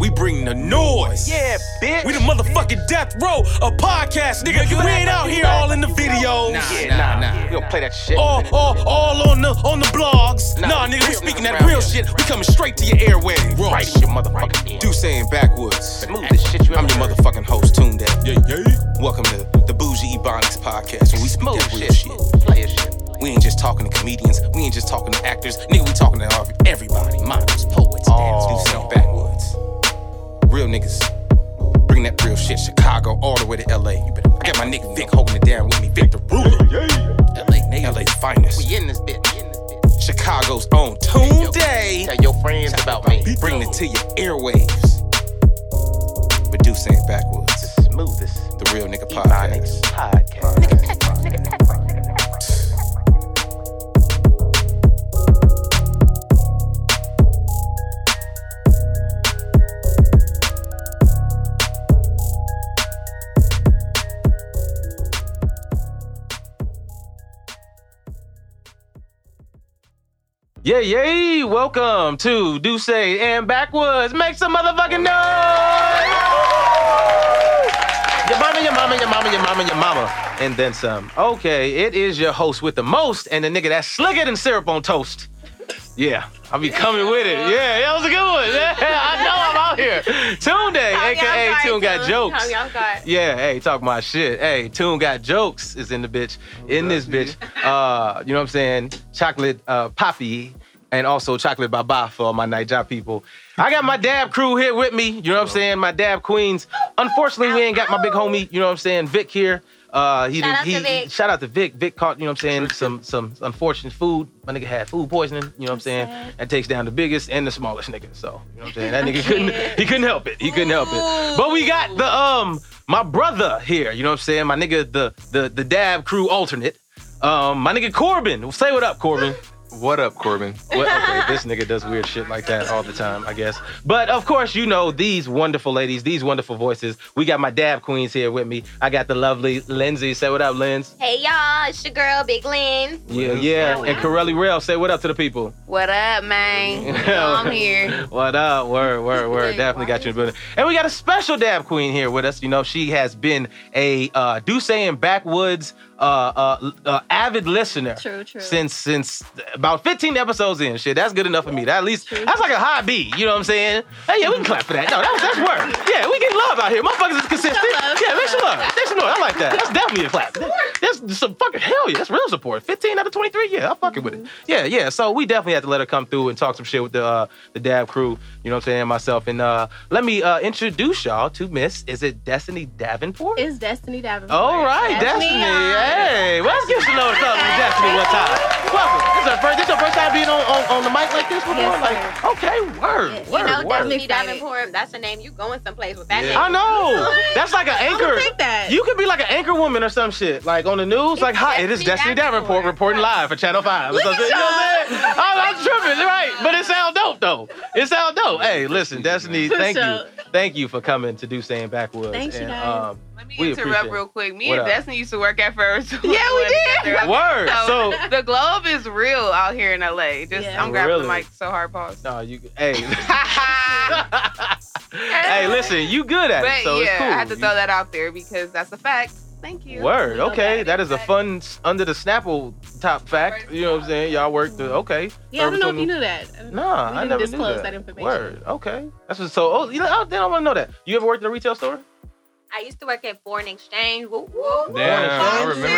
We bring the noise. Yeah, bitch. We the motherfucking death row of podcast, nigga. We ain't out here all in the videos. Yeah, nah, nah. We don't play that shit. All, all, all on the on the blogs. Nah, Nah, nigga, we speaking that real shit. We coming straight to your airwaves. Right in your motherfucking ear. Do saying backwoods. Smoothest shit you I'm ever your heard. motherfucking host, Tunde. Yeah, yeah. Welcome to the Bougie Ebonics podcast, where we speak Smooth that real shit. shit. Play shit. We ain't just talking to comedians. We ain't just talking to actors. Nigga, we talking to everybody. Models, poets, dancers. Oh. Do saying backwoods. Real niggas. Bring that real shit. Chicago all the way to LA. You better. I got my nigga Vic holding it down with me. Vic the ruler. LA native. LA's finest. We in this bitch. In this bitch. Chicago's own Tunde. Tell your friends about me. Bring it to your airwaves. But do saying backwoods. The smoothest The real nigga Ebonics podcast. podcast. Yeah, yay! Welcome to Duce and Backwoods. Make some motherfucking noise! Your mama, your mama, your mama, your mama, your mama, and then some. Okay, it is your host with the most, and the nigga that's slicker than syrup on toast. Yeah, I'll be coming with it. Yeah, that was a good one. Yeah, I know I'm out here. Tunde, aka Tune Got Jokes. Yeah, hey, talk my shit. Hey, Tune Got Jokes is in the bitch. In this bitch. Uh, you know what I'm saying? Chocolate uh Poppy and also Chocolate Baba for all my night job people. I got my dab crew here with me. You know what I'm saying? My dab queens. Unfortunately, we ain't got my big homie, you know what I'm saying, Vic here. Uh, he, Shout out he, to Vic. shout out to Vic. Vic caught, you know what I'm saying, some some unfortunate food. My nigga had food poisoning, you know what I'm saying? sad. That takes down the biggest and the smallest nigga. So, you know what I'm saying? That nigga couldn't he couldn't help it. He couldn't help it. But we got the um my brother here, you know what I'm saying? My nigga the the the dab crew alternate. Um my nigga Corbin. Say what up, Corbin. What up, Corbin? Well, okay, this nigga does weird shit like that all the time, I guess. But of course, you know these wonderful ladies, these wonderful voices. We got my dab queens here with me. I got the lovely Lindsay. Say what up, Linz. Hey y'all, it's your girl, Big Lynn. Yeah, yeah. And Corelli Rail. Say what up to the people. What up, man? You know I'm here. What up? Word, word, word. Definitely got you in the building. And we got a special dab queen here with us. You know, she has been a uh, Duce and Backwoods uh, uh, uh, avid listener. True, true. Since since about 15 episodes in. Shit, that's good enough for me. That at least that's like a high B. You know what I'm saying? Hey, yeah, we can clap for that. No, that's that's word. Yeah, we get love out here. Motherfuckers is consistent. Yeah, make some love. Make some love. I like that. That's definitely a clap. That's some fucking hell yeah. That's real support. 15 out of 23. Yeah, I'm fucking with it. Yeah, yeah. So we definitely had to let her come through and talk some shit with the uh, the dab crew. You know what I'm saying? Myself and uh, let me uh, introduce y'all to Miss. Is it Destiny Davenport? Is Destiny Davenport. All right, Destiny. Hey, well, let's get to know what's up Destiny one time. Welcome. This is her first. This your first time being on, on, on the mic like this before. Yes, like, okay, word, Yes. word, You know, word. Destiny. Davenport, that's the name. You going someplace with that Yeah. I know. That's like an I'm anchor. gonna take that. You could be like an anchor woman or some shit, like on the news. like, hi, it is Destiny Destiny Davenport Davenport. reporting live for Channel Five. or something. You know what I'm saying? I'm, I'm tripping, right? But it sound dope though. It sound dope. Hey, listen, Destiny, thank you, thank you for coming to do saying backwoods. Thanks, you And, guys. um, Let me We interrupt real quick. Me What and up? Destiny used to work at first. Yeah, we did. Word. So- the globe is real out here in LA. Just Yeah. I'm grabbing Really? the mic so hard pause. no, you. Hey. hey, listen, you good at but it, so yeah, it's cool. I had to You- throw that out there because that's a fact. Thank you. Word. We know Okay, that. that is a fun under the Snapple top fact. You know what I'm saying? Y'all work the mm-hmm. okay. Yeah, I don't know if you knew that. Nah, We I didn't never disclose knew that. that information. Word. Okay. That's just so. Oh, you know, oh, then I want to know that. You ever worked in a retail store? I used to work at Foreign Exchange. Woo, woo. Damn, I remember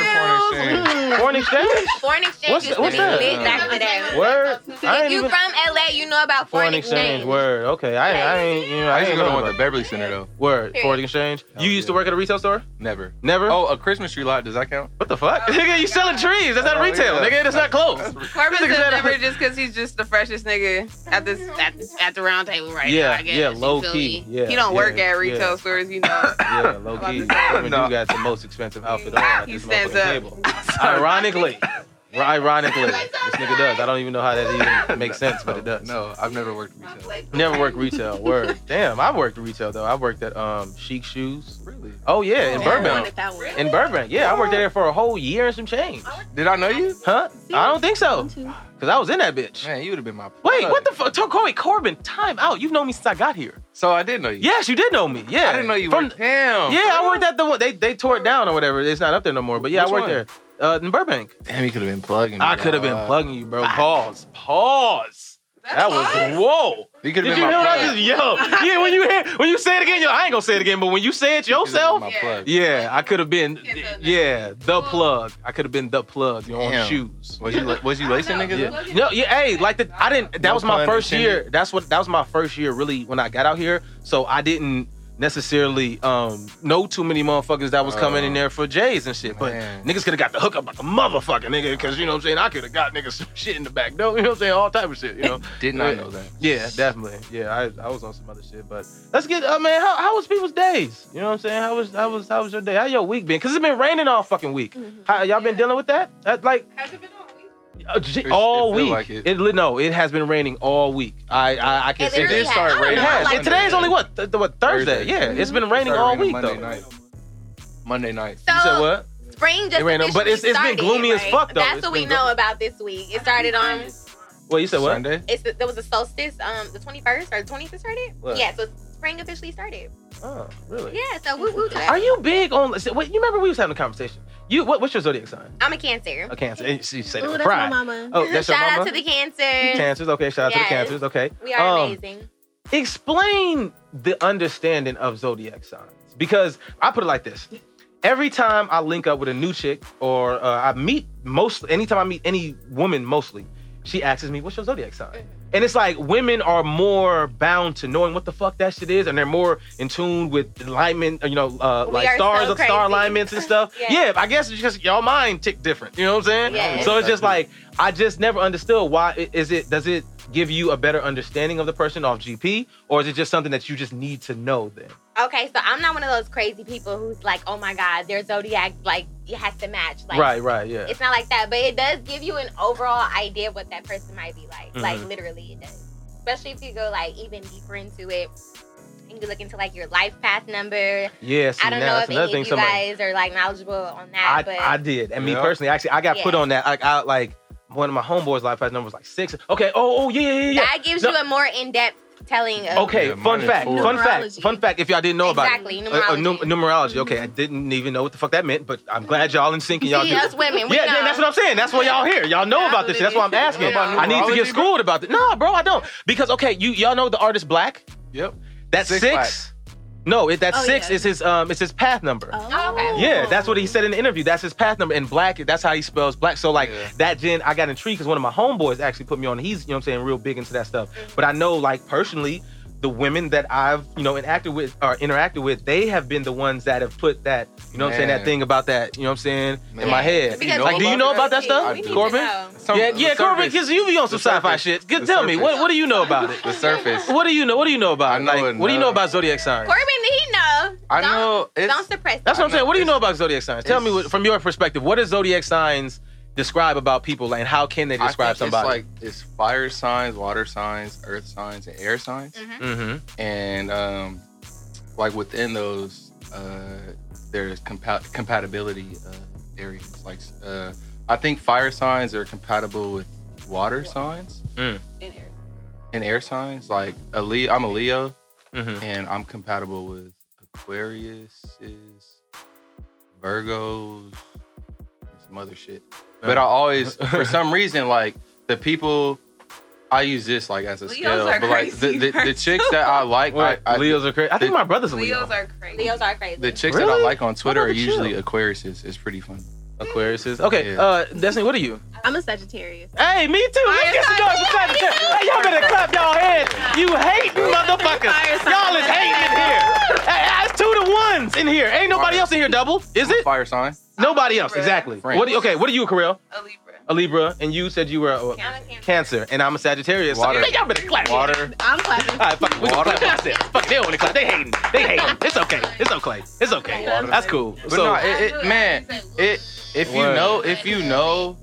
Foreign Exchange. Foreign exchange. Foreign Exchange What's used that- what's to be that? lit back in the day. Word. I If ain't you even from LA, you know about foreign Foreign exchange. Exchange. Word. Okay. I, I ain't. You know. I, I used ain't to go to know one at the Beverly Center though. Word. Period. Foreign exchange. Oh, You used to work at a retail store? Never. Never. Oh, a Christmas tree lot. Does that count? What the fuck? Uh, nigga, you selling trees. That's not Oh, retail. yeah. Nigga, that's not close. Corbin This nigga said said- never just because he's just the freshest nigga at this at, at the round table right Yeah, now. I guess, yeah, low key, yeah, he don't work at retail stores, you know. Yeah, low about key. to say. Corbin No. do got the most expensive outfit on at He this stands motherfucking up. table. Ironically. Ironically, this nigga does. I don't even know how that even makes sense, but it does. No, I've never worked retail. Never worked retail. Word. Damn, I've worked retail though. I worked at um Chic Shoes. Really? Oh yeah, in I Burbank. wanted that one. In Burbank. Yeah, I worked there for a whole year and some change. Did I know you? Huh? I don't think so. Cause I was in that bitch. Man, you would have been my. Wait, plug. what the fuck? Corey Corbin, time out. You've known me since I got here. So I did know you. Yes, you did know me. Yeah. I didn't know you From- worked. Damn. Yeah, I worked at the one. They they tore it down or whatever. It's not up there no more. But yeah, Which I worked one? there. Uh, in Burbank. Damn, you could have been plugging. me, I could have been plugging you, bro. Pause. Pause. That was whoa. You could Did have you been hear my what I plug. just yo? Yeah, when you hear when you say it again, yo, I ain't gonna say it again, but when you say it You could've been yourself, my yeah, I could have been, yeah, the plug. I could have been the plug you know, on shoes. Was you was you lacing niggas? Yeah. No, yeah, hey, like the I didn't. That No was my first intended. year. That's what that was my first year really when I got out here. So I didn't necessarily um know too many motherfuckers that was coming in Oh. there for J's and shit. But Man. niggas could have got the hookup like a motherfucker, nigga, because you know what I'm saying. I could have got niggas some shit in the back door. You know what I'm saying? All type of shit. You know. Did not Yeah. know that. Yeah, definitely. Yeah, I, I was on some other shit, but let's get. Uh, man, how, how was people's days? You know what I'm saying? How was how was how was your day? How your week been? Cause it's been raining all fucking week. How, y'all been dealing with that? That like Has it been all week? uh, j- It- all it feel week. like it. it. no, it has been raining all week. I I, I can It say It literally did start raining. It has. like- And today's only what? Th- th- what Thursday? Thursday. Yeah, it's been raining Started all week though. Monday though. Night. Monday night. So You said what? spring just It rained on- but it's- officially it's been started, gloomy as fuck, though. That's It's what we know glo- about this week. It started on Well, you said what? Sunday. it's the, there was a solstice, um, the twenty first or the twentieth started. What? Yeah, so spring officially started. Oh, really? Yeah, so woo woo. Are you big on? Wait, you remember we was having a conversation? You what? What's your zodiac sign? I'm a cancer. A Cancer. And You said it Ooh, with that's my mama. Oh, that's your Shout mama. out to the cancer. Cancers. Okay, shout out to the cancers. Okay. We are Um, amazing. explain the understanding of zodiac signs because I put it like this. Every time I link up with a new chick or uh, I meet most anytime I meet any woman mostly, she asks me, "What's your zodiac sign?" And it's like women are more bound to knowing what the fuck that shit is, and they're more in tune with alignment, you know, uh, like stars, so of star alignments and stuff. Yes. Yeah, I guess it's just y'all mind tick different. You know what I'm saying? Yes. So it's just like I just never understood why is it does it give you a better understanding of the person off GP or is it just something that you just need to know then? Okay, so I'm not one of those crazy people who's like, oh my god, their zodiac like it has to match. Like, right, right, yeah. It's not like that, but it does give you an overall idea of what that person might be like. Like Mhm. literally, it does. Especially if you go like even deeper into it. And you look into like your life path number. Yeah, I don't now know if any of thing you somebody guys are like knowledgeable on that, I, but I did. And me Yeah. personally, actually I got put on that. Like I like one of my homeboys life path number was like six. Okay, oh, oh yeah, yeah, yeah. that gives No. you a more in-depth telling of Okay, Yeah, fun fact, four. fun fact, fun fact. If y'all didn't know exactly about it, Uh, uh, num- numerology. numerology. Okay, I didn't even know what the fuck that meant, but I'm glad y'all in sync and y'all See, do. us women, we yeah, know. yeah, that's what I'm saying. That's what y'all here. Y'all know about this shit. That's why I'm asking. You know I need to get schooled about this. No, bro, I don't. Because okay, you y'all know the artist 6LACK. Yep. That's Six six. 6LACK. No, it, that Oh, six yeah. is his um, it's his path number. Oh, okay. Yeah, that's what he said in the interview. That's his path number. And black, that's how he spells black. So like Yeah. that gen, I got intrigued because one of my homeboys actually put me on. He's, you know what I'm saying, real big into that stuff. But I know like personally, the women that I've, you know, interacted with or interacted with, they have been the ones that have put that, you know what I'm saying, that thing about that, you know what I'm saying, in my head. Because like, do you know about that stuff, we need to Corbin? Some- yeah, the yeah, Corbin, because you be on some sci-fi surface. shit. Good, The tell me, what, what do you know about it? The surface. What do you know? What do you know about I know Like, what do you know about zodiac signs? Corbin, he know. I Don't- know it's Don't suppress. That's what I'm saying. What do you know about zodiac signs? Tell me what, from your perspective. what is zodiac signs describe about people, and how can they I describe think somebody? It's like it's fire signs, water signs, earth signs, and air signs. Mhm. mm-hmm. And um, like within those, uh, there's compa- compatibility uh, areas. Like uh, I think fire signs are compatible with water signs In here. and air signs. Like a Leo, I'm a Leo, Mm-hmm. and I'm compatible with Aquarius, Virgos, some other shit. But I always, for some reason, like the people, I use this like as a Leos scale. are But like the, the, the chicks that I like, I, What? I, Leos are crazy. I think the- my brother's a Leo. Leos are crazy. Leos are crazy. the chicks that I Really? like on Twitter are Why you usually chill? Aquariuses. It's pretty fun. Aquarius. Okay, Yeah. uh, Destiny, what are you? I'm a Sagittarius. Hey, me too. Let's get some guys from Sagittarius. Hey, y'all better clap y'all hands. You hating motherfuckers. Fire sign. Y'all is hating in here. Hey, that's two to ones in here. Ain't nobody else in here double, is it? Fire sign. Nobody else, exactly. What? do you- Okay, what are you, Karel? A Libra. A Libra, and you said you were a, I'm a cancer. Cancer, and I'm a Sagittarius. So, Water. hey, y'all better clap. Water. I'm clapping. All right, fuck, it. we can Water. clap ourselves. Fuck, they don't want to clap. They hating. They hating. It's okay. It's okay. It's okay. Water. That's cool. But so, no, it, it, man, it if you Word. know if you know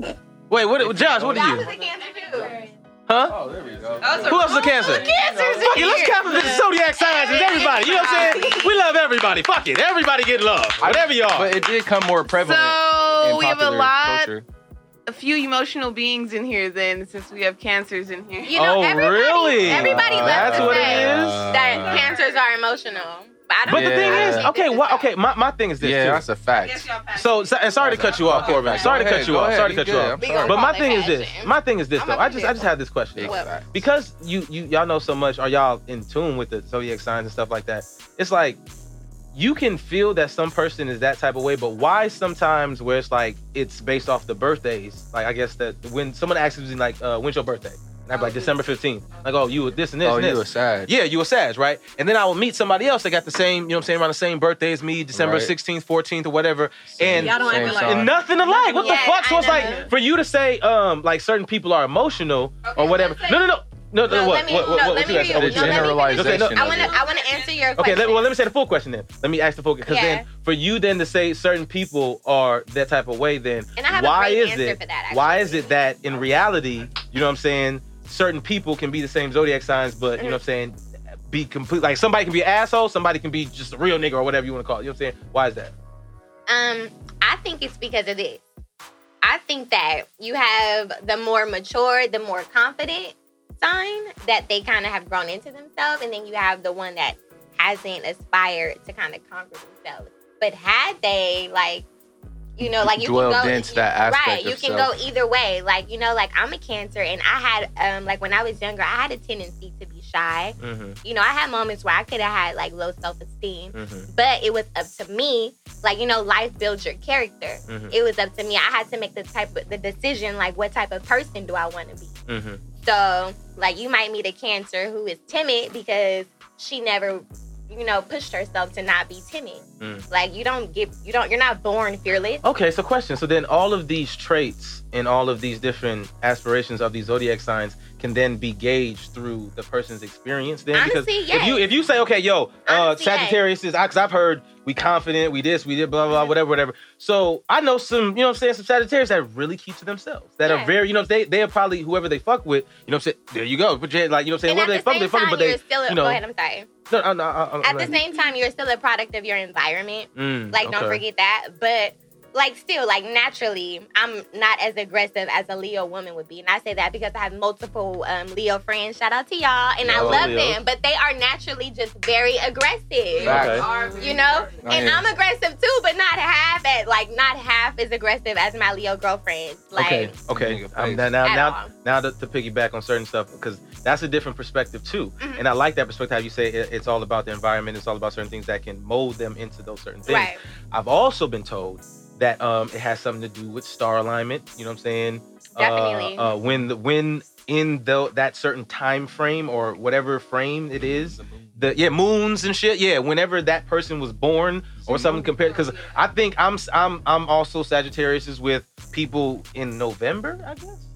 Wait, what? Josh, what are Josh is you? a cancer too. Huh? Oh, there we go. Who else is a cancer? Cancers in Fuck it, let's here. count the zodiac signs as everybody. You know what I'm saying? We love everybody. Fuck it, everybody get love. Whatever y'all. But it did come more prevalent. So in we have a popular lot, culture. a few emotional beings in here. Then, since we have cancers in here. You know, Oh, everybody, really? everybody Uh, loves That's to what it say is? that cancers are emotional. But I don't But the thing is, okay, what? Okay, my, my thing is this Yeah, too. that's a fact. So, so and sorry to cut you off, Corbin. Sorry to cut you off. Sorry to cut you off. I'm We sorry. gonna But my thing is this. My thing is this though. I just I just had this question. Big What? fact. because you you y'all know so much, are y'all in tune with the zodiac signs and stuff like that? It's like you can feel that some person is that type of way, but why sometimes where it's like it's based off the birthdays? Like I guess that when someone asks me like, uh, when's your birthday? And I'm like December 15th. Like, oh, you were this and this Oh, and you this. were sad. Yeah, you a Sag, right? And then I will meet somebody else that got the same, you know what I'm saying, around the same birthday as me, December Right. 16th, 14th, or whatever. And Y'all don't Same act like- and nothing alike. What Yeah, the fuck? So I it's know. like for you to say, um, like certain people are emotional Okay, or whatever. say- No, no, no. No, no, No, what? let me- what, what, no, what, let what me you guys read- The What no, let guys me say? finish. Okay, no- I want to. I want to answer your Okay, question. let, well, let me say the full question then. Let me ask the full because Yeah. then for you then to say certain people are that type of way, then And I have a why great is answer it? for that, why actually. is it that in reality, you know what I'm saying, certain people can be the same zodiac signs, but you know what I'm saying, be complete like somebody can be an asshole, somebody can be just a real nigga or whatever you want to call it. You know what I'm saying? Why is that? Um, I think it's because of this. I think that you have the more mature, the more confident sign that they kind of have grown into themselves, and then you have the one that hasn't aspired to kind of conquer themselves. But had they like, you know, like you Dwelled can go into that aspect right, you can self. go either way. Like you know, like I'm a Cancer, and I had um like when I was younger, I had a tendency to be shy. Mm-hmm. You know, I had moments where I could have had like low self esteem Mm-hmm. but it was up to me like you know life builds your character Mhm. it was up to me i had to make the type of the decision like what type of person do i want to be Mm-hmm. so like you might meet a cancer who is timid because she never you know pushed herself to not be timid Mm. like you don't get you don't you're not born fearless. Okay, so question. So then all of these traits and all of these different aspirations of these zodiac signs can then be gauged through the person's experience then? Because Honestly, if you if you say okay yo uh Honestly, yes. Sagittarius is because I've heard we confident we this we did blah blah blah whatever whatever. So I know some you know what I'm saying some Sagittarius that really keep to themselves that are very you know they they are probably whoever they fuck with you know what I'm saying there you go but like you know what I'm saying and whoever at they the fuck with they fuck with but they still a, you know. go ahead i'm sorry. No, no, no, I- I'm at the same time you're still a product of your environment Mm, Like, don't forget that. But like, still, like naturally, I'm not as aggressive as a Leo woman would be, and I say that because I have multiple um, Leo friends. Shout out to y'all, and I love Leos. them, but they are naturally just very aggressive. Facts. You know, Oh, and yeah. I'm aggressive too, but not half at like not half as aggressive as my Leo girlfriends. Like, okay, okay. Um, now, now, now, now to, to piggyback on certain stuff because that's a different perspective too, Mhm. and I like that perspective. How you say it, it's all about the environment. It's all about certain things that can mold them into those certain things. right? I've also been told that um, it has something to do with star alignment. You know what I'm saying? Uh, Definitely. Uh, when the when in the that certain time frame or whatever frame it is, the yeah moons and shit. Yeah, whenever that person was born or something compared. Because I think I'm I'm I'm also Sagittarius is with people in November. I guess.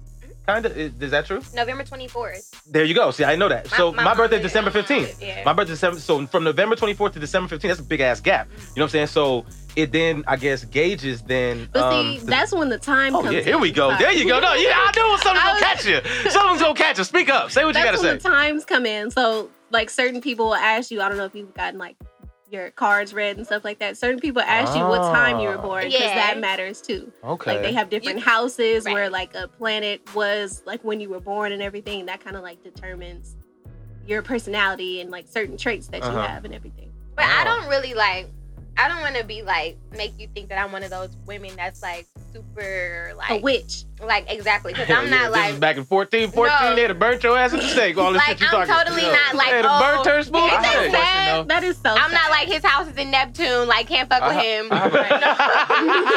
Kind of. Is, is that true? November 24th. There you go. See, I know that. My- so my my, birthday is- December 15th. yeah. My birthday December. So from November 24th to December 15th, that's a big ass gap. You know what I'm saying? So it then I guess gauges then. But um, see, the- that's when the time Oh comes yeah, here in. we go. Sorry. There you go. No, yeah, I knew something gonna catch you. Something's gonna catch you. Speak up. Say what you That's gotta when say. the times come in. So, like, certain people will ask you, I don't know if you've gotten, like, your cards read and stuff like that. Certain people ask you what time you were Ah. born because Yeah. that matters too. Okay. Like, they have different You- houses where, like, a planet was, like, when you were born and everything. That kind of, like, determines your personality and, like, certain traits that you Uh-huh. have and everything. But I Oh. don't really like. I don't want to be like make you think that I'm one of those women that's like super like A witch. Like exactly because I'm Yeah, not this like is back in 14, 14, No. they'd have burnt your ass at the stake. All this like shit you I'm talking. totally Yeah. not like They'd have oh, burnt her smooth. Ain't I that had a question, sad? though. That is so I'm not like his house is in Neptune. Like can't fuck with him. I have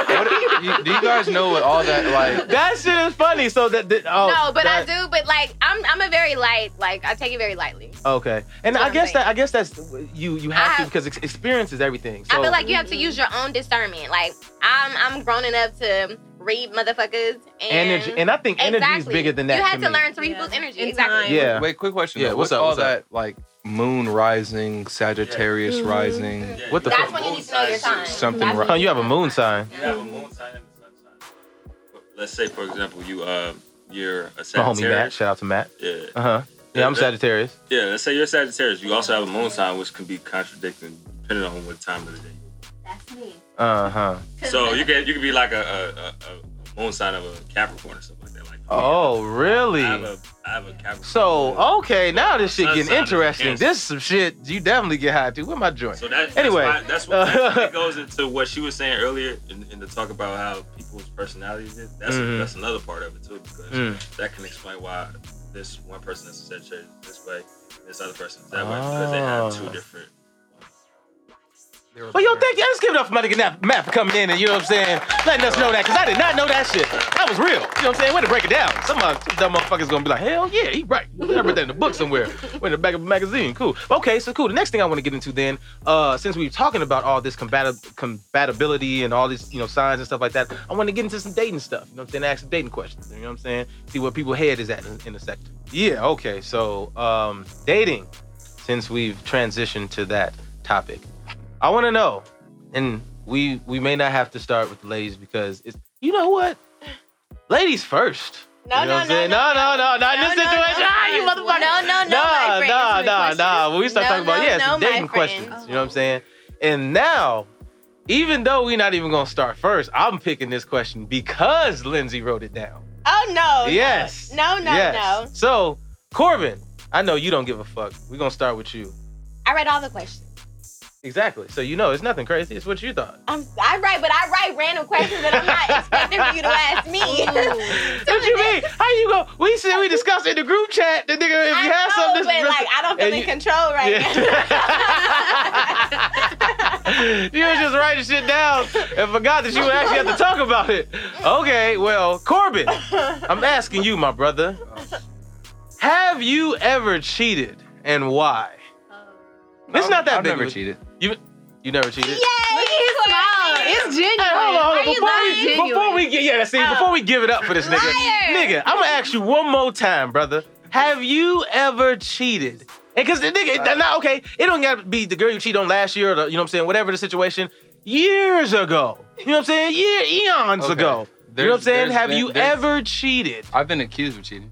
What, you, do you guys know what all that like? That shit is funny. So that, that oh, no, but that- I do. But like I'm I'm a very light. Like I take it very lightly. Okay, and That's I guess I'm that I guess that's you you have I to because ex- experience is everything. So I feel like you have to use your own discernment. Like I'm I'm grown enough to read motherfuckers and energy, and I think energy is bigger than that. You had to to learn to read Yeah. people's energy. In exactly. time. Yeah. Wait, quick question. Yeah, though. what's What's up, all what's up? that like moon rising, Sagittarius Mhm. rising? What the That's fuck? when you need to know your time. Something That's right. Oh, you have a moon sign. You have a moon sign and a sun sign. let's say for example, you uh, you're a Sagittarius. My homie Matt. Sagittarius. Shout out to Matt. Yeah. Uh huh. Yeah, I'm Yeah. Sagittarius. Yeah, let's say you're a Sagittarius. You also have a moon sign, which can be contradicting depending on what time of the day. That's me. Uh huh. So you can you can be like a, a, a, a moon sign of a Capricorn or something like that. Like Oh, I really? have a I have a Capricorn. So okay, now this shit getting interesting. This is some shit you definitely get high to. Where my joint? So that, that's Anyway. why, that's what that goes into what she was saying earlier in, in the talk about how people's personalities is. That's Mhm. that's another part of it too because Mm. that can explain why this one person is Sagittarius this way, this other person is that way because they have two different. Well, yo, thank you. Let's give it up for Nat- Matt for coming in and, you know what I'm saying, letting us know that, because I did not know that shit. That was real. You know what I'm saying? Way to break it down. Some, uh, some dumb motherfuckers gonna be like, hell yeah, he right. I read that in the book somewhere. Went in the back of a magazine. Cool. Okay, so cool. The next thing I want to get into then, uh, since we were talking about all this compati- compatibility and all these, you know, signs and stuff like that, I want to get into some dating stuff. You know what I'm saying? Ask some dating questions. You know what I'm saying? See what people's head is at in, in the sector. Yeah, okay. So, um, dating, since we've transitioned to that topic, I want to know, and we we may not have to start with the ladies because it's you know what, ladies first. No, you know no, no, no, no, no, no, not in No, this no, situation. no. ah, you motherfucker. No, no, no, nah, my friend. nah, Answer the nah. When we start No, talking about no, yeah, no, dating questions. You know what I'm saying? And now, even though we're not even gonna start first, I'm picking this question because Lindsay wrote it down. Oh no. yes. No, no, yes. no. So, Corbin, I know you don't give a fuck. We're gonna start with you. I read all the questions. Exactly. So you know it's nothing crazy. It's what you thought. I'm, I write, but I write random questions that I'm not expecting for you to ask me. What you mean? How you go? We said we discussed in the group chat. The nigga, if I you have know, something, but like I don't feel and in you- control right Yeah. you were just writing shit down and forgot that you actually have to talk about it. Okay, well, Corbin, I'm asking you, my brother. Have you ever cheated and why? Oh. It's not that I've big. never of a- cheated. You you never cheated? Look at his smile. It's genuine. Hey, hold on, hold on. Before we, before we get yeah, see, Oh. before we give it up for this nigga, Liar. nigga, I'm gonna ask you one more time, brother. Have you ever cheated? And cause the nigga, Uh, now okay, it don't gotta be the girl you cheated on last year or the, you know what I'm saying, whatever the situation, years ago. You know what I'm saying? Year eons Okay. ago. you know what I'm saying? Have been- you ever cheated? I've been accused of cheating.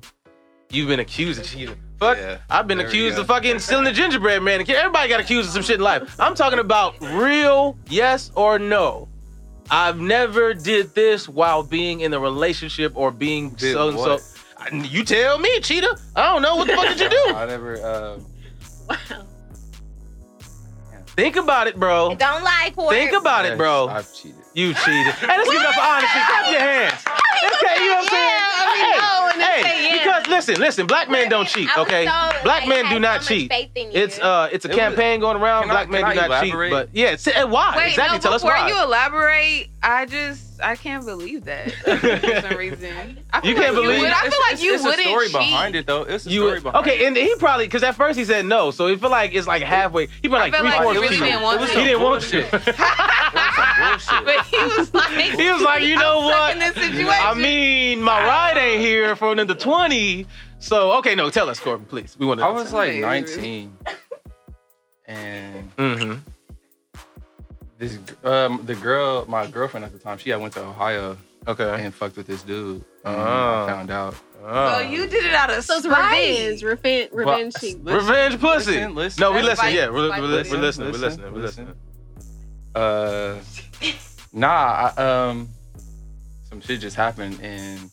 You've been accused of cheating. Fuck, Yeah, I've been accused of fucking stealing the gingerbread man. Everybody got accused of some shit in life. I'm talking about real yes or no. I've never did this while being in a relationship or being Did so and so. You tell me, cheetah. I don't know what the fuck did you do. I never. Uh, Think about it, bro. Don't lie, Corey. Think about it, bro. I've cheated. You cheated. Hey, let's give it up for honesty. Clap your hands. Okay, you know what I'm saying? Yeah, I mean, no, and hey, say yeah. because listen, listen, black men don't cheat, okay? so, Black like, men do not so cheat. faith in you. It's uh, it's a It was- campaign going around. Can I- Black men do I not cheat, but yeah, it's, and why Wait, exactly? no, Tell us before why. you elaborate, I just I can't believe that for some reason. I feel You can't like believe- would, I feel It's- like you it's wouldn't a story cheat. behind it, though. It's a You story behind okay? it. And he probably because at first he said no, so he feel like it's like halfway. He probably I like three like fourths he really cheating. didn't want It to. He didn't want bullshit. to. Bullshit. But he was like, he was like, you know I'm what? in this situation. I mean, my ride ain't here for another twenty. So okay, no, tell us, Corbin, please. We want to. I was like 19, and Mm-hmm. this um the girl, my girlfriend at the time, she had went to Ohio Okay. and fucked with this dude. And Oh. I found out. Oh. So you did it out of So it's revenge, revenge, revenge. cheating. Revenge pussy. listen, listen. no, we listen. Yeah, we're, like we're, listen, we're listening. We're listening. We're listening. Uh, nah, I, um, some shit just happened, and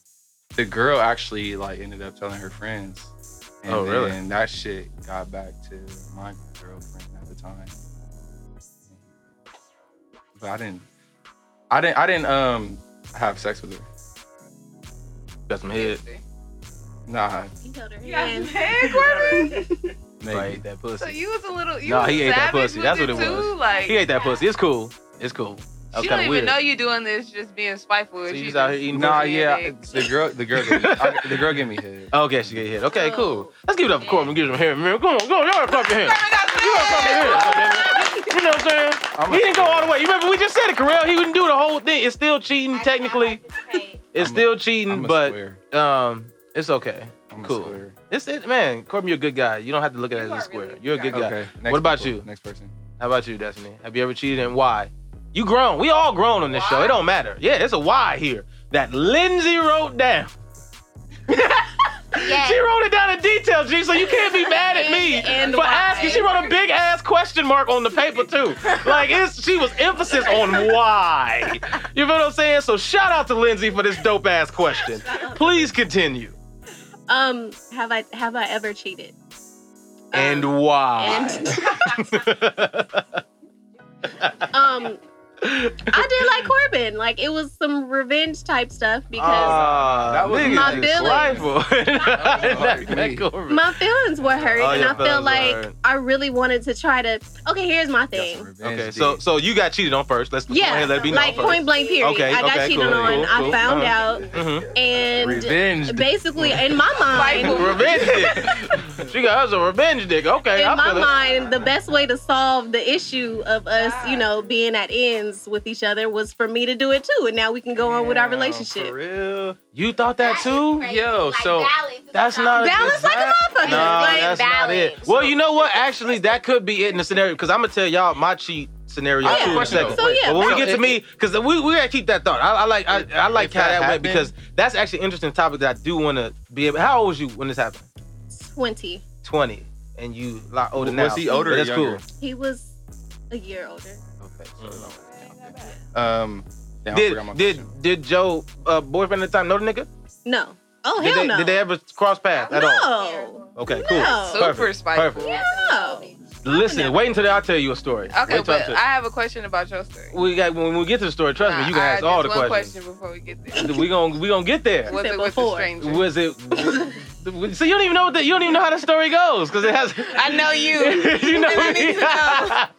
the girl actually like ended up telling her friends. And Oh, really? then that shit got back to my girlfriend at the time. But I didn't, I didn't, I didn't um have sex with her. Got some head. Nah, He held her You got some hand. head, Corbin? maybe. I ate that pussy. So you was a little. You Nah, was he ate that pussy. That's what it too? was. Like He ate that pussy. It's cool. It's cool. That was She kind don't even weird. know you doing this, just being spiteful. So She you just out here eating Nah, yeah, the girl, the girl, gave me, I, the girl gave me head. Okay, she get hit. Okay, cool. Let's give it up for Corbin. Give him a hand. Man, Come on, go on. Y'all clap your hands. Got You gotta clap your hands. goddammit. You know what I'm saying? I'm He didn't go all the way. You remember we just said it, Carell. He wouldn't do the whole thing. It's still cheating technically. It's I'm a- still I'm cheating, a but um, it's okay. I'm cool. square. It's it, man. Corbin, you're a good guy. You don't have to look at it as a square. You're a good guy. Okay. What about people. you? Next person. How about you, Destiny? Have you ever cheated and why? You grown. We all grown on this show. It don't matter. Yeah, it's a why here. that Lindsay wrote down. Yeah. She wrote it down in detail, G, so you can't be mad at me And for why. asking. She wrote a big ass question mark on the paper too. Like it's she was emphasis on why. You feel what I'm saying? So shout out to Lindsay for this dope ass question. Please continue. Um, have I have I ever cheated? And Um, why? um, I did like Corbin. Like it was some revenge type stuff because Ah, That was nigga, my feelings. spiteful. me. My feelings were hurt, Oh, and I feel like hurt. I really wanted to try to. Okay, here's my thing. Okay, so so you got cheated on first. Let's Yeah, ahead, let it be known like first. point blank period. Okay, I got okay, cheated cool, on. cool, I found Uh-huh. out, Mhm. and Revenge. basically, in my mind, Revenge dick. She got us a revenge dick. Okay, in I my feel it. mind, the best way to solve the issue of us, you know, being at ends with each other was for me to do it too, and now we can go on with our For relationship. real? You thought that too? Yo, so- That's not Balance like a motherfucker. No, Like, that's not it. Well, you know what? Actually, that could be it in the scenario because I'm gonna tell y'all my cheat scenario Oh, too in a second. So, yeah, but when we get to me, because we, we gotta keep that thought. I, I like I, I like If how that that went because that's actually an interesting topic that I do want to be able. How old was you when this happened? Twenty. Twenty, and you a lot older Was now. he older or that's younger? cool. He was a year older. Okay. Mm. Um, damn, Did did did Joe uh, boyfriend at the time know the nigga? No. Oh Did hell they no. did they ever cross paths at all? no. Okay, cool. No. Super Perfect. spiteful. Perfect. No. Listen, wait until I tell you a story. Okay, Wait till I but I have a question about your story. we got when we get to the story. Trust me, you can Nah, ask all the just one questions. question before we get there. We gonna we gonna get there. Was said it with the before. stranger? Was it? so you don't even know what the, you don't even know how the story goes because it has. I know you. you know. I need to know.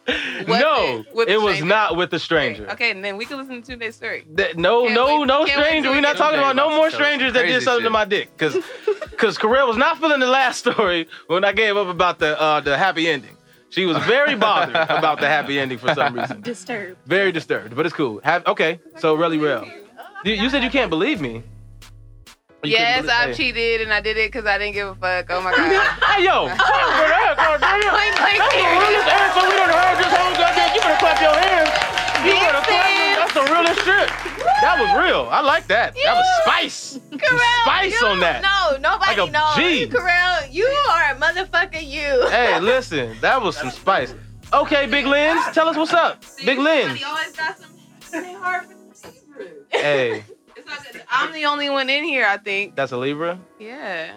No, it it was not with the stranger. Okay, and then we can listen to their story. That- no, Can't no, wait- no stranger. We're not talking about no more strangers that did crazy something to my dick. Cause, cause Carell was not feeling the last story when I gave up about the uh, the happy ending. She was very bothered about the happy ending for some reason. Disturbed. Very disturbed, but it's cool. Have okay. So really real. You, you said you can't believe me. You yes, I've believe- cheated and I did it because I didn't give a fuck. Oh my god. Hey yo, fuck for that, goddamn. Point blank That's the realest answer we done heard this whole goddamn. You better clap your hands. You better clap your, That's the realest shit. That was real. I like that. That was spice. Some spice you, on that. No, nobody Like a knows. G. Carell, you are a motherfucker. You. Hey, listen, that was some spice. Okay, Big Lens, tell us what's up. Big Lens. always got some hard for Hey, I'm the only one in here, I think. that's a Libra. Yeah.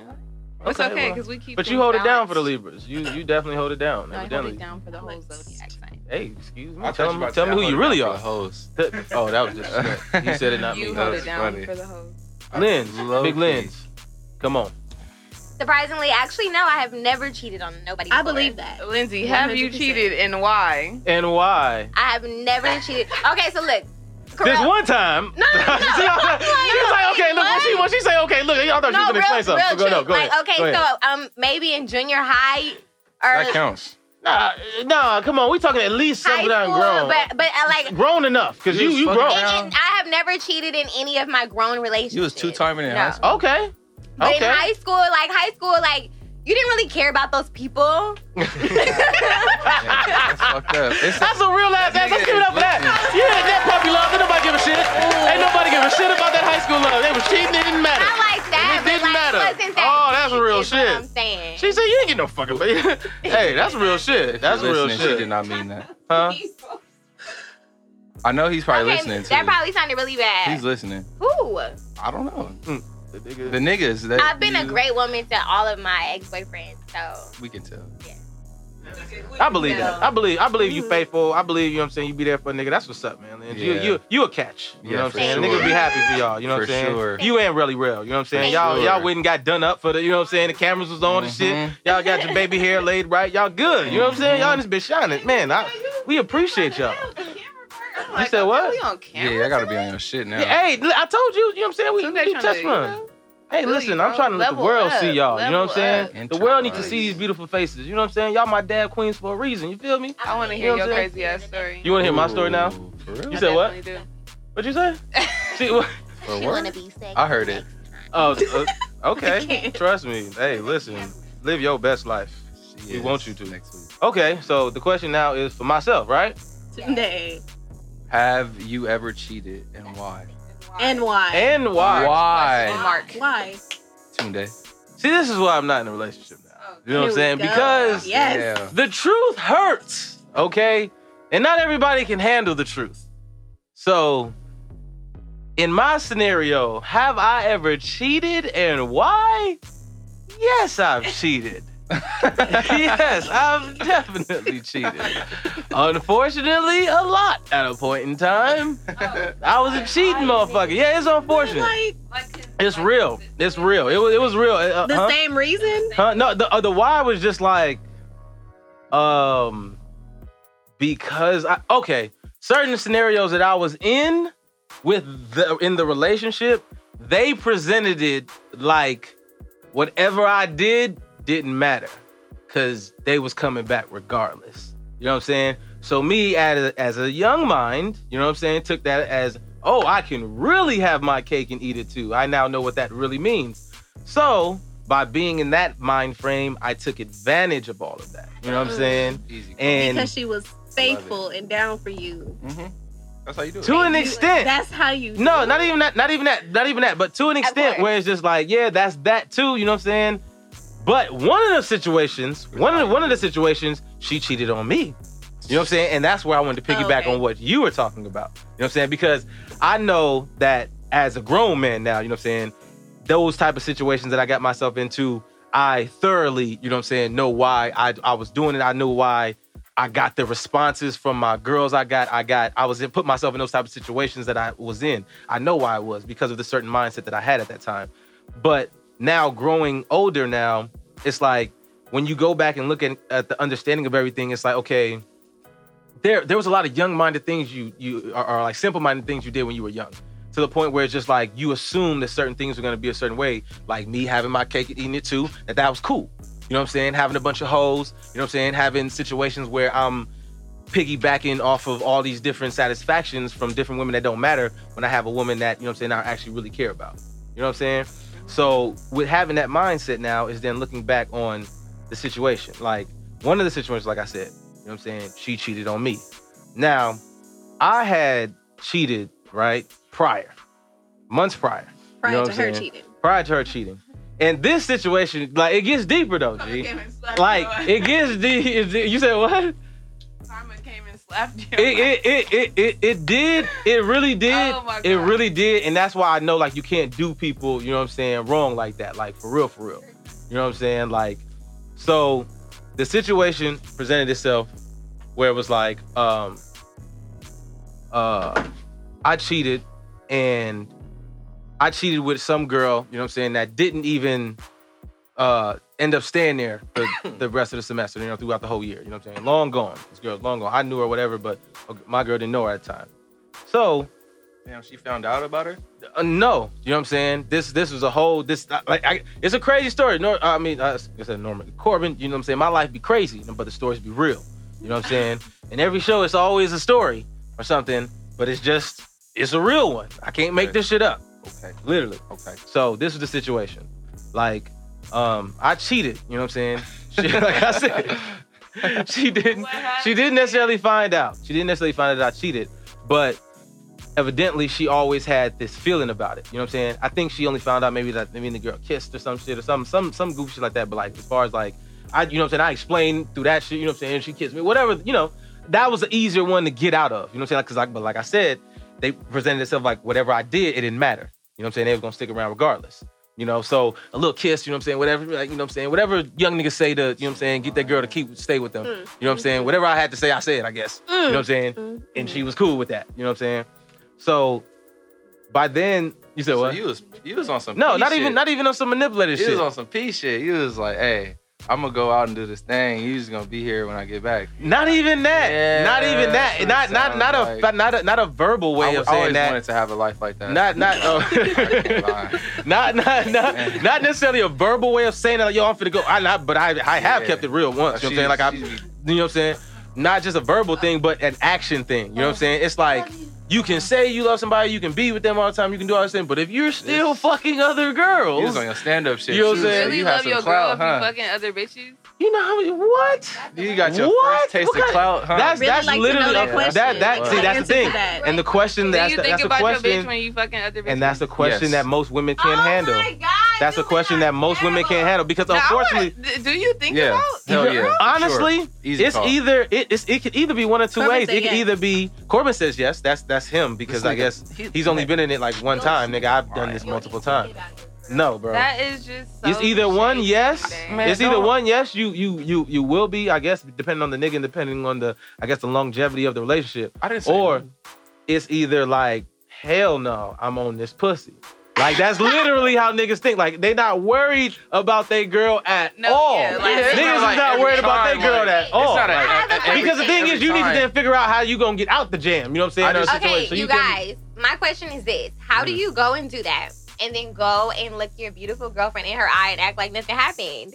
It's Okay, okay well, because we keep. But you things hold it down for the. Libras. You you definitely hold it down. No, I hold it down for the whole zodiac sign. Hey, excuse me. I Tell you me, tell me who you hold it really down are. for the hoes. Oh, that was just you said it, not You me. hold That's it down funny. for the whole. Lens, Big key. Lens. Come on. Surprisingly, actually, no. I have never cheated on nobody. I believe that. Lindsay, have you 100%. cheated and why? And why? I have never cheated. Okay, so look. This one time. No, no, no. See, I was like- she was like, okay, look, when she, when she say, okay, look, I thought she was No, going to real, explain something. real So go, no, true. go like, ahead. okay, Go ahead. so um, maybe in junior high or That counts. Nah, nah, come on. We talking at least high something that school, grown. but but uh, like, grown enough, because you, You was you fucking grown. around. and, and I have never cheated in any of my grown relationships. You was two timing in No. high school. Okay. But Okay. in high school, like high school, like you didn't really care about those people. Yeah, that's fucked up. It's That's a real ass ass. Let's give it up for that. Yeah, that puppy love. Ain't nobody give a shit. Oh. Ain't nobody give a shit about that high school love. They was cheating. It didn't matter. Not like that, It didn't like, matter. wasn't that Oh, that's deep, real is what shit. I'm saying. She said you ain't get no fucking baby. hey, that's real shit. That's You're real shit. She did not mean that. Huh? I know he's probably okay, listening too. that probably sounded really bad. He's listening. Who? I don't know. Mm. The nigga- The niggas. That I've been a great woman to all of my ex-boyfriends, so We can tell. Yeah. I believe that. I believe. I believe you faithful. I believe you. know what I'm saying you be there for a nigga. That's what's up, man. And You Yeah. you you a catch. You Yeah, know what I'm saying. sure. Niggas be happy for y'all. You know what I'm saying. sure. You ain't really real. You know what I'm saying. Y'all sure. y'all went and got done up for the. You know what I'm saying. The cameras was on and shit. Mhm. Y'all got your baby hair laid right. Y'all good. You know what I'm saying. Y'all just been shining. Man, I, we appreciate y'all. You said what? We on camera. Yeah, I gotta be on your shit now. Yeah, hey, I told you. You know what I'm saying. We, Someday we tryna, test you run. know, Hey, Feel listen, you, I'm trying to let the world up, see y'all. You know what I'm saying? level The world needs to see these beautiful faces. You know what I'm saying? Y'all my dad queens for a reason. You feel me? I want to You hear know your saying? crazy ass story. You want to hear my story now? Ooh, For real? You I said what? definitely What you say? See, what? She wanna be sexy. I heard it. Oh, uh, okay. Trust me. Hey, listen. Live your best life. She We want you to. Next week. Okay, so the question now is for myself, right? Today. Have you ever cheated and why? And why? and why. And Why? Mark. why? Tunde. See, this is why I'm not in a relationship now. You know what I'm saying? go. Because Yes. Yeah. the truth hurts, okay? And not everybody can handle the truth. So, in my scenario, have I ever cheated and why? Yes, I've cheated. yes, I've definitely cheated. Unfortunately, a lot at a point in time. I was a cheating motherfucker. Yeah, it's unfortunate. Like It's real. It's real. It was. It was real. Uh, the huh? same reason? Huh? No, the uh, the why was just like, um, because I okay, certain scenarios that I was in with the in the relationship, they presented it like whatever I did didn't matter, cause they was coming back regardless. You know what I'm saying? So me as a, as a young mind, you know what I'm saying, took that as oh I can really have my cake and eat it too. I now know what that really means. So by being in that mind frame, I took advantage of all of that. You know what I'm saying? Easy. And because she was faithful and down for you. Mm-hmm. That's how you do it. to an extent, That's how you. no, do not it. even that, not even that, not even that, but to an extent where it's just like, yeah, that's that too. You know what I'm saying? But one of the situations, one of the, one of the situations, she cheated on me. You know what I'm saying? And that's where I wanted to piggyback Okay. on what you were talking about. You know what I'm saying? Because I know that as a grown man now, you know what I'm saying, those type of situations that I got myself into, I thoroughly, you know what I'm saying, know why I, I was doing it. I knew why I got the responses from my girls. I got, I got, I was in, put myself in those type of situations that I was in. I know why I was because of the certain mindset that I had at that time. But now growing older now, it's like when you go back and look at, at the understanding of everything, it's like, okay, there there was a lot of young-minded things you you are, like simple-minded things you did when you were young. To the point where it's just like you assume that certain things are gonna be a certain way, like me having my cake and eating it too, that that was cool. You know what I'm saying? Having a bunch of hoes, you know what I'm saying? Having situations where I'm piggybacking off of all these different satisfactions from different women that don't matter when I have a woman that, you know what I'm saying, I actually really care about. You know what I'm saying? So with having that mindset now is then looking back on the situation. Like one of the situations, like I said, you know what I'm saying, she cheated on me. Now, I had cheated, right, prior, months prior. prior you know to her saying? cheating. Prior to her cheating. And this situation, like it gets deeper though, G. Like it gets deep. You said what? Slapped you. It, it, it, it, it, it did. It really did. Oh my It really did. And that's why I know like you can't do people, you know what I'm saying, wrong like that. Like for real, for real. You know what I'm saying? Like, so the situation presented itself where it was like, um, uh, I cheated and I cheated with some girl, you know what I'm saying, that didn't even uh end up staying there for the rest of the semester, you know, throughout the whole year. You know what I'm saying? Long gone. This girl's long gone. I knew her, whatever, but my girl didn't know her at the time. So Damn, she found out about her. uh, no, you know what I'm saying. This this was a whole this like I, it's a crazy story. No, I mean uh, I said Norman Corbin. You know what I'm saying. My life be crazy, but the stories be real. You know what I'm saying. In every show, it's always a story or something, but it's just it's a real one. I can't make this shit up. Okay. Literally. Okay. So this is the situation. Like, um, I cheated. You know what I'm saying. She, like I said, she didn't. She didn't necessarily find out. She didn't necessarily find out that I cheated, but evidently she always had this feeling about it. You know what I'm saying? I think she only found out maybe that maybe the girl kissed or some shit or some some some goofy shit like that. But like as far as like I, you know what I'm saying? I explained through that shit. You know what I'm saying? She kissed me, whatever. You know, that was the easier one to get out of. You know what I'm saying? Because like, but like I said, they presented itself like whatever I did, it didn't matter. You know what I'm saying? They was gonna stick around regardless. You know, so a little kiss, you know what I'm saying? Whatever, like, you know what I'm saying? Whatever young niggas say to, you know what I'm saying, get that girl to keep stay with them. You know what I'm saying? Whatever I had to say, I said, I guess. You know what I'm saying? Mm. And she was cool with that. You know what I'm saying? So by then, you said So what? you was you was on some no, not shit. even not even on some manipulative You shit. was on some P shit. You was like, hey, I'm gonna go out and do this thing. You just gonna be here when I get back. Not even that. Yeah, not even that. Not not not a like. not a not a verbal way I of was saying always that. wanted to have a life like that. Not not oh. Not not not not necessarily a verbal way of saying that like, yo I'm finna go. I not but I I have Yeah. kept it real once. You know what I'm saying? Like I you know what I'm saying? Not just a verbal thing, but an action thing. You know what I'm saying? It's like you can say you love somebody, you can be with them all the time, you can do all this thing, but if you're still It's- fucking other girls, You girls, was on your stand up shit. You know what I'm too, saying? so really you had love some your girl clout, if huh? you fucking other bitches? You know how many, what? You got your What? first taste What of clout, huh? That's Really that's like to literally that that that, Wow. see that's the thing. that. And the question that's the, think that's the bitch question when you fucking other bitches? and that's the question Yes. that most women can't oh handle. My God, That's a question that most women can't handle because Now, I unfortunately wanna- d- do you think Yeah. about? Hell yeah. for honestly sure. Easy it's call. either it, it's, it could either be one of two Corbin ways. said It could yes. either be Corbin says yes. That's that's him because This I guess he- he's only been in it like one time, nigga. I've done this multiple times. No, bro. That is just. So it's either one yes. man. It's either one yes. You you you you will be. I guess depending on the nigga and depending on the I guess the longevity of the relationship. I didn't say Or no. it's either like hell no, I'm on this pussy. Like that's literally how niggas think. Like they not worried about their girl at No, all. yeah, like, it's niggas not is not every worried about their time, girl like, at all. It's not a, Like, have a every- because the thing every is, you need to time. then figure out how you gonna get out the jam. You know what I'm saying? I Or just- Okay, situation. So you, can- guys, my question is this: How do Mm. you go and do that, and then go and look your beautiful girlfriend in her eye and act like nothing happened?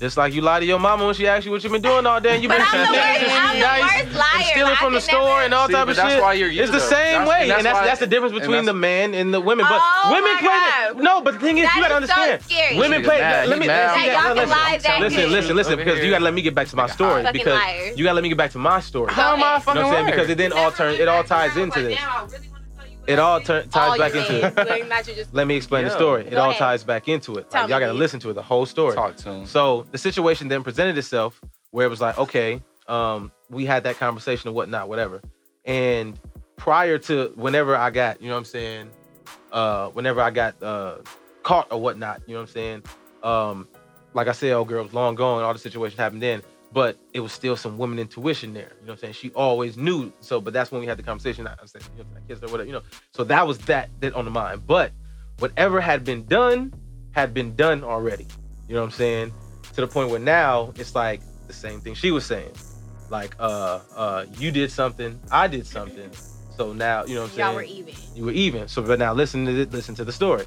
Just like you lie to your mama when she asks you what you've been doing all day, and you've been I'm the worst, I'm the worst liar. and stealing Like, from I the could store never- and all See, type but of that's shit. why you're It's you, the though. same That's- way, and and that's why- that's the difference between the man and the women. But Oh women play. God. No, but the thing is, That you gotta is so understand. scary. Women Nigga play. mad. Let me mad. listen, That y'all can listen, lie that listen, listen, listen, Over because you gotta let me get back to my story because you gotta let me get back to my story. How am I a You know fucking what I'm saying? liar? Because it then all turns, it all ties into this. It all tur- ties All back into it. Like, not you just- Let me explain the Yeah. story. It Go all ahead. ties back into it. Like, y'all gotta listen to it, the whole story. Talk to him. So the situation then presented itself where it was like, okay, um, we had that conversation and whatnot, whatever. And prior to whenever I got, you know what I'm saying, uh, whenever I got uh caught or whatnot, you know what I'm saying? Um, like I said, old girl was long gone, all the situation happened then, but it was still some women intuition there. You know what I'm saying? She always knew. So, but that's when we had the conversation. I said, you know, I kissed her, whatever, you know. So that was that that on the mind. But whatever had been done had been done already. You know what I'm saying? To the point where now it's like the same thing she was saying. Like, uh, uh, you did something, I did something. So now, you know what I'm saying? Y'all were even. you were even. So, but now listen to it, listen to the story.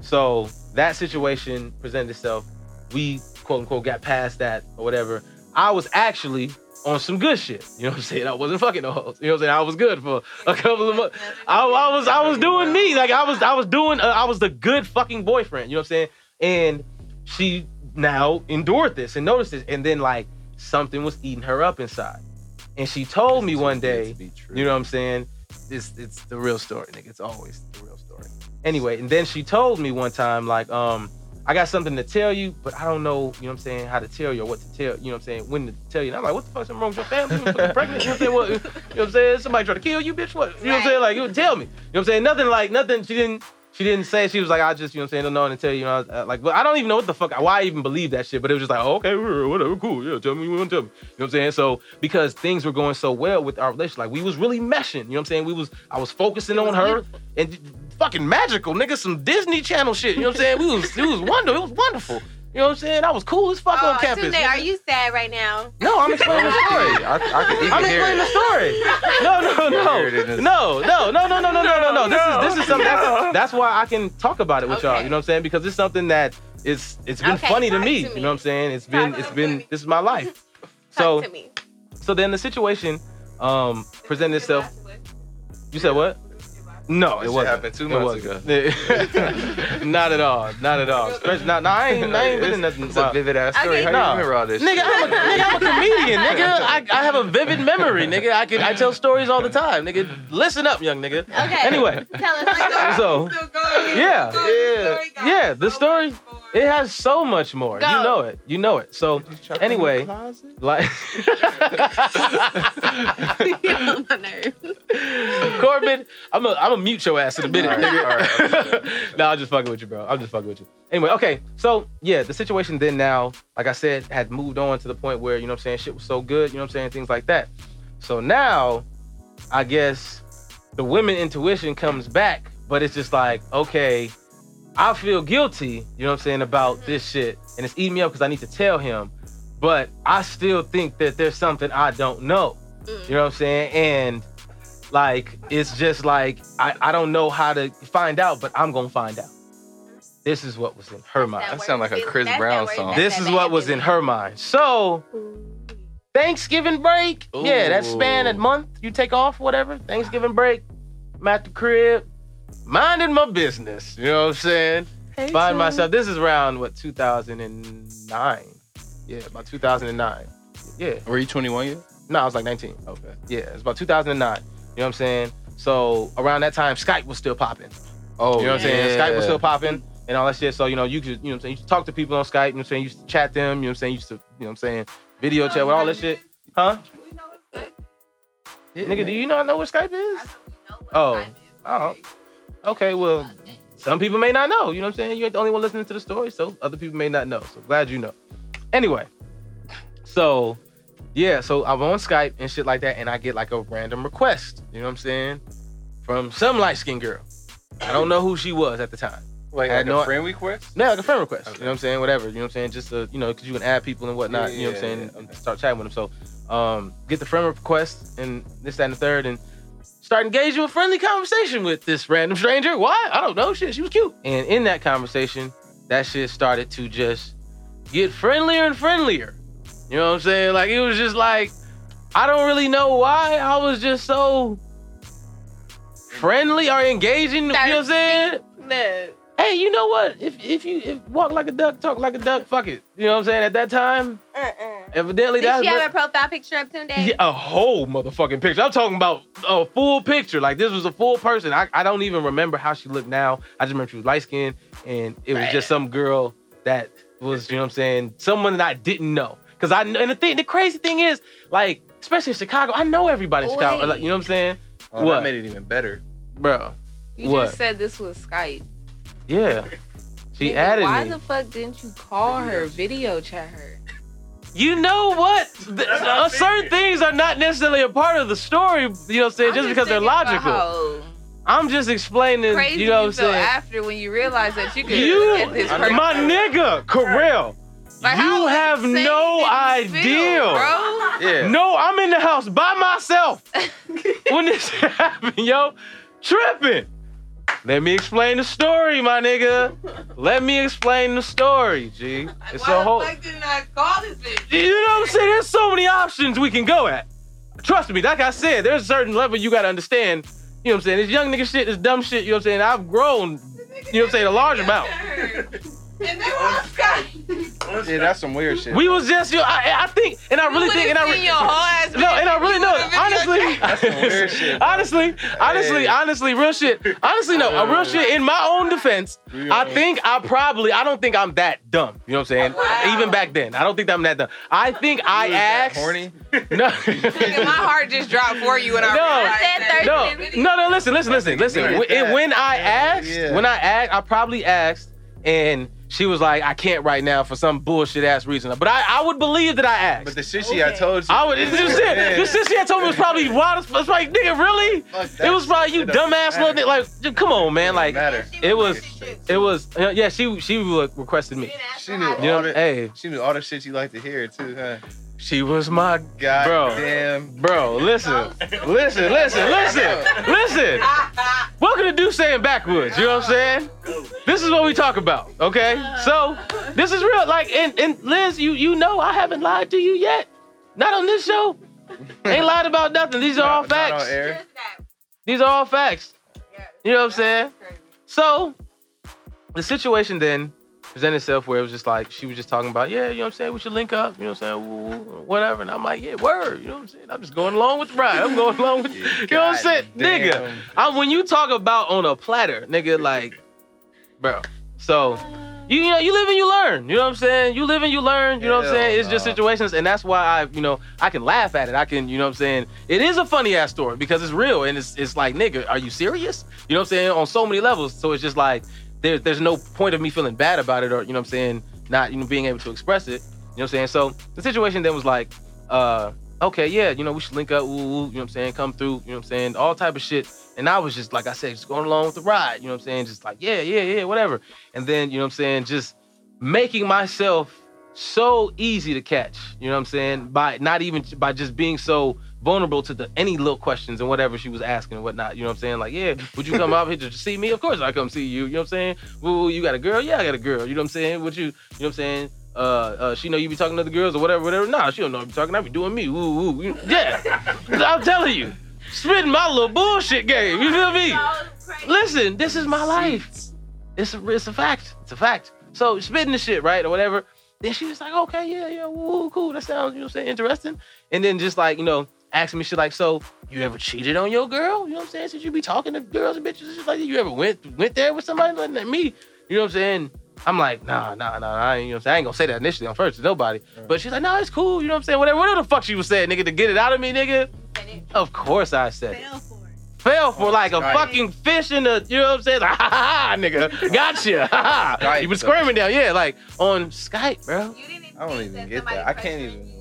So that situation presented itself. We quote unquote got past that or whatever. I was actually on some good shit. You know what I'm saying? I wasn't fucking no hoes. You know what I'm saying? I was good for a couple of months. I, I was I was doing me. Like I was I was doing uh, I was the good fucking boyfriend. You know what I'm saying? And she now endured this and noticed this, and then like something was eating her up inside. And she told me one day, you know what I'm saying? It's it's the real story, nigga. It's always the real story. Anyway, and then she told me one time, like, um, I got something to tell you, but I don't know, you know what I'm saying, how to tell you or what to tell, you know what I'm saying, when to tell you. And I'm like, what the fuck's wrong with your family? You pregnant? You know what I'm saying? What, you know what I'm saying? Somebody try to kill you, bitch? What? You know what I'm saying? Like, you tell me. You know what I'm saying? Nothing like nothing. She didn't. She didn't say. She was like, I just, you know what I'm saying, don't know and tell you. you know, uh, like, but I don't even know what the fuck, why I even believe that shit. But it was just like, oh, okay, whatever, cool, yeah, tell me you want to tell me. You know what I'm saying? So because things were going so well with our relationship, like we was really meshing. You know what I'm saying? We was, I was focusing on her and fucking magical, nigga, some Disney Channel shit. You know what I'm saying? We was, it was wonderful. It was wonderful. You know what I'm saying? I was cool as fuck on Oh, campus. Tunde, are you sad right now? No, I'm explaining the story. I, I could even I'm explaining the story. No, no, Hear it in no, no, no, no, no, no, no, no, no, no. This is this is something. That's, that's why I can talk about it with y'all. You know what I'm saying? Because it's something that is it's been Okay, funny to me. to me. You know what I'm saying? It's been Talk it's to been me. this is my life. Talk So to me. so then the situation um presented itself. You said what? No, it This wasn't. happened two It months wasn't. at all. Not at all. Especially not. No, I ain't. I ain't been in nothing. It's a vivid ass story. Okay. How do you remember all this? Nigga. I'm a, nigga, I'm a comedian, nigga. I, I have a vivid memory, nigga. I can I tell stories all the time, nigga. Listen up, young nigga. Okay. Anyway, Tell us. so yeah, Yeah. yeah, the story it has so much more. Go. You know it. You know it. So anyway, like on my nerves. Corbin, I'm a I'm a mute your ass in a minute, All right, nigga. all right, no, I'm just fucking with you, bro. I'm just fucking with you. Anyway, okay. So yeah, the situation then now, like I said, had moved on to the point where, you know what I'm saying, shit was so good, you know what I'm saying, things like that. So now, I guess the women intuition comes back, but it's just like, okay, I feel guilty, you know what I'm saying, about this shit. And it's eating me up because I need to tell him. But I still think that there's something I don't know. You know what I'm saying? And like it's just like I, I don't know how to find out, but I'm gonna find out. This is what was in her mind. That sound like a Chris Brown song. This is what was in her mind. So Thanksgiving break, yeah, that span that month you take off, whatever. Thanksgiving break, I'm at the crib, minding my business. You know what I'm saying? Find myself. This is around what 2009. Yeah, about 2009. Yeah. Were you 21 yet? No, I was like 19. Okay. Yeah, it's about 2009. You know what I'm saying? So around that time, Skype was still popping. Oh, You know what I'm saying? Skype was still popping and all that shit. So, you know, you could, you know what I'm saying? You used to talk to people on Skype, you know what I'm saying? You used to chat them, you know what I'm saying? You used to, you know what I'm saying? Video chat with all this shit. Huh? Yeah. Nigga, do you not know what Skype is? Oh. Oh. Okay, well, some people may not know. You know what I'm saying? You ain't the only one listening to the story, so other people may not know. So glad you know. Anyway, so yeah, so I'm on Skype and shit like that, and I get like a random request. You know what I'm saying? From some light skinned girl. I don't know who she was at the time. Like had no- a friend request? No, like a friend request. Okay. You know what I'm saying? Whatever. You know what I'm saying? Just to, you know, because you can add people and whatnot. Yeah, you know what I'm saying? yeah, And start chatting with them. So, um, get the friend request and this, that, and the third, and start engaging with a friendly conversation with this random stranger. Why? I don't know. Shit, she was cute. And in that conversation, that shit started to just get friendlier and friendlier. You know what I'm saying? Like it was just like I don't really know why I was just so friendly or engaging. You know what I'm saying? Hey, you know what? If if you if walk like a duck, talk like a duck, fuck it. You know what I'm saying? At that time, uh-uh. Evidently Did that's she have a profile picture up Tunde? yeah, a whole motherfucking picture. I'm talking about a full picture. Like this was a full person. I, I don't even remember how she looked now. I just remember she was light skinned and it was just some girl that was, you know what I'm saying, someone that I didn't know. Cause I and the thing the crazy thing is, like, especially in Chicago, I know everybody in oh, Chicago. Like, you know what I'm saying? Oh, What? That made it even better. Bro. you What? just said this was Skype. Yeah. She Nigga, added Why me. the fuck didn't you call her, video chat her? You know what? Th- uh, certain things are not necessarily a part of the story, you know what I'm saying, I'm just because they're logical. I'm just explaining, Crazy you know what I'm saying? after when you realize that you could You, get this person. my nigga, Corell, Like, you have no did you feel, idea. bro. Yeah. No, I'm in the house by myself when this happened, yo. Tripping. Let me explain the story, my nigga. Let me explain the story, G. It's a whole. didn't I call this bitch? You know what I'm saying? There's so many options we can go at. Trust me, like I said, there's a certain level you gotta understand. You know what I'm saying? This young nigga shit, this dumb shit, you know what I'm saying? I've grown, you know what I'm saying, a large amount. And they were on Yeah, that's some weird shit. We was just, you know, I, I think, and I really think, and I seen re- your whole ass. no, and I really know, honestly, That's some weird shit, bro. honestly, honestly, Hey. honestly, real shit, honestly, no, a real shit. In my own defense, I think I probably, I don't think I'm that dumb. You know what I'm saying? Even back then, I don't think I'm that dumb. I think I asked. horny. No. My heart just dropped for you when I No. realized Said No, no, no. Listen, listen, listen, listen. When, when I asked, Yeah. when I asked, I probably asked, and she was like, "I can't right now for some bullshit ass reason." But I, I would believe that I asked. But the shit she had told you. I would. This shit, this shit she had told me was probably wild. as- It's like, nigga, really? Fuck that It was probably you shit. It don't dumbass little matter. nigga. Like, dude, come on, man. Like, matter. it was, it was. Yeah, she she requested me. She knew You all the, hey, she knew all the shit you like to hear too, huh? She was my God Bro. damn. bro. Listen, listen, listen, listen, listen. Welcome to Do Saying Backwoods. You know what I'm saying? This is what we talk about, okay? So this is real. Like, and, and Liz, you you know I haven't lied to you yet. Not on this show. Ain't lied about nothing. These are all Not- not on facts. air. These are all facts. You know what I'm saying? So the situation then presented itself where it was just like she was just talking about, yeah, you know what I'm saying? We should link up, you know what I'm saying? Whatever. And I'm like, yeah, word. You know what I'm saying? I'm just going along with the ride. I'm going along with, you know what I'm saying? God Nigga, damn. I, when you talk about on a platter, nigga, like, bro. So, you, you know, you live and you learn. You know what I'm saying? You live and you learn. You know what I'm saying? It's just situations, and that's why I, you know, I can laugh at it. I can, you know what I'm saying? It is a funny ass story because it's real, and it's it's like, nigga, are you serious? You know what I'm saying? On so many levels. So it's just like there's there's no point of me feeling bad about it, or you know what I'm saying, not you know being able to express it. You know what I'm saying? So the situation then was like, uh, okay, yeah, you know, we should link up, ooh, ooh, you know what I'm saying, come through, you know what I'm saying, all type of shit. And I was just, like I said, just going along with the ride, you know what I'm saying, just like, yeah, yeah, yeah, whatever. And then, you know what I'm saying, just making myself so easy to catch, you know what I'm saying, by not even, by just being so vulnerable to the any little questions and whatever she was asking and whatnot, you know what I'm saying, like, yeah, would you come out here to see me? Of course I come see you, you know what I'm saying, Woo, you got a girl? Yeah, I got a girl, you know what I'm saying, would you, you know what I'm saying, uh, uh, she know you be talking to the girls or whatever, whatever. Nah, she don't know I be talking. I be doing me. Woo, woo. You- Yeah, I'm telling you, spitting my little bullshit game. You feel me? Listen, this is my life. It's a, it's a fact. It's a fact. So spitting the shit, right, or whatever. then she was like, okay, yeah, yeah, woo, cool. That sounds, you know what I'm saying, interesting. And then just like, you know, asking me shit like, so you ever cheated on your girl? You know what I'm saying? Since you be talking to girls and bitches and shit like that, you ever went went there with somebody like that? Me? You know what I'm saying? I'm like, nah, nah, nah, I ain't, you know what I'm saying? I ain't gonna say that initially on first to nobody. But she's like, nah, it's cool, you know what I'm saying? Whatever, whatever the fuck she was saying, nigga, to get it out of me, nigga. Of course I said it. Fell for it. Fell for like a Right. fucking fish in the, you know what I'm saying? Like, ha ha ha, nigga. Gotcha. Ha ha. Skype, You been so- squirming down, yeah, like on Skype, bro. You didn't I don't even that get that. I can't even you- like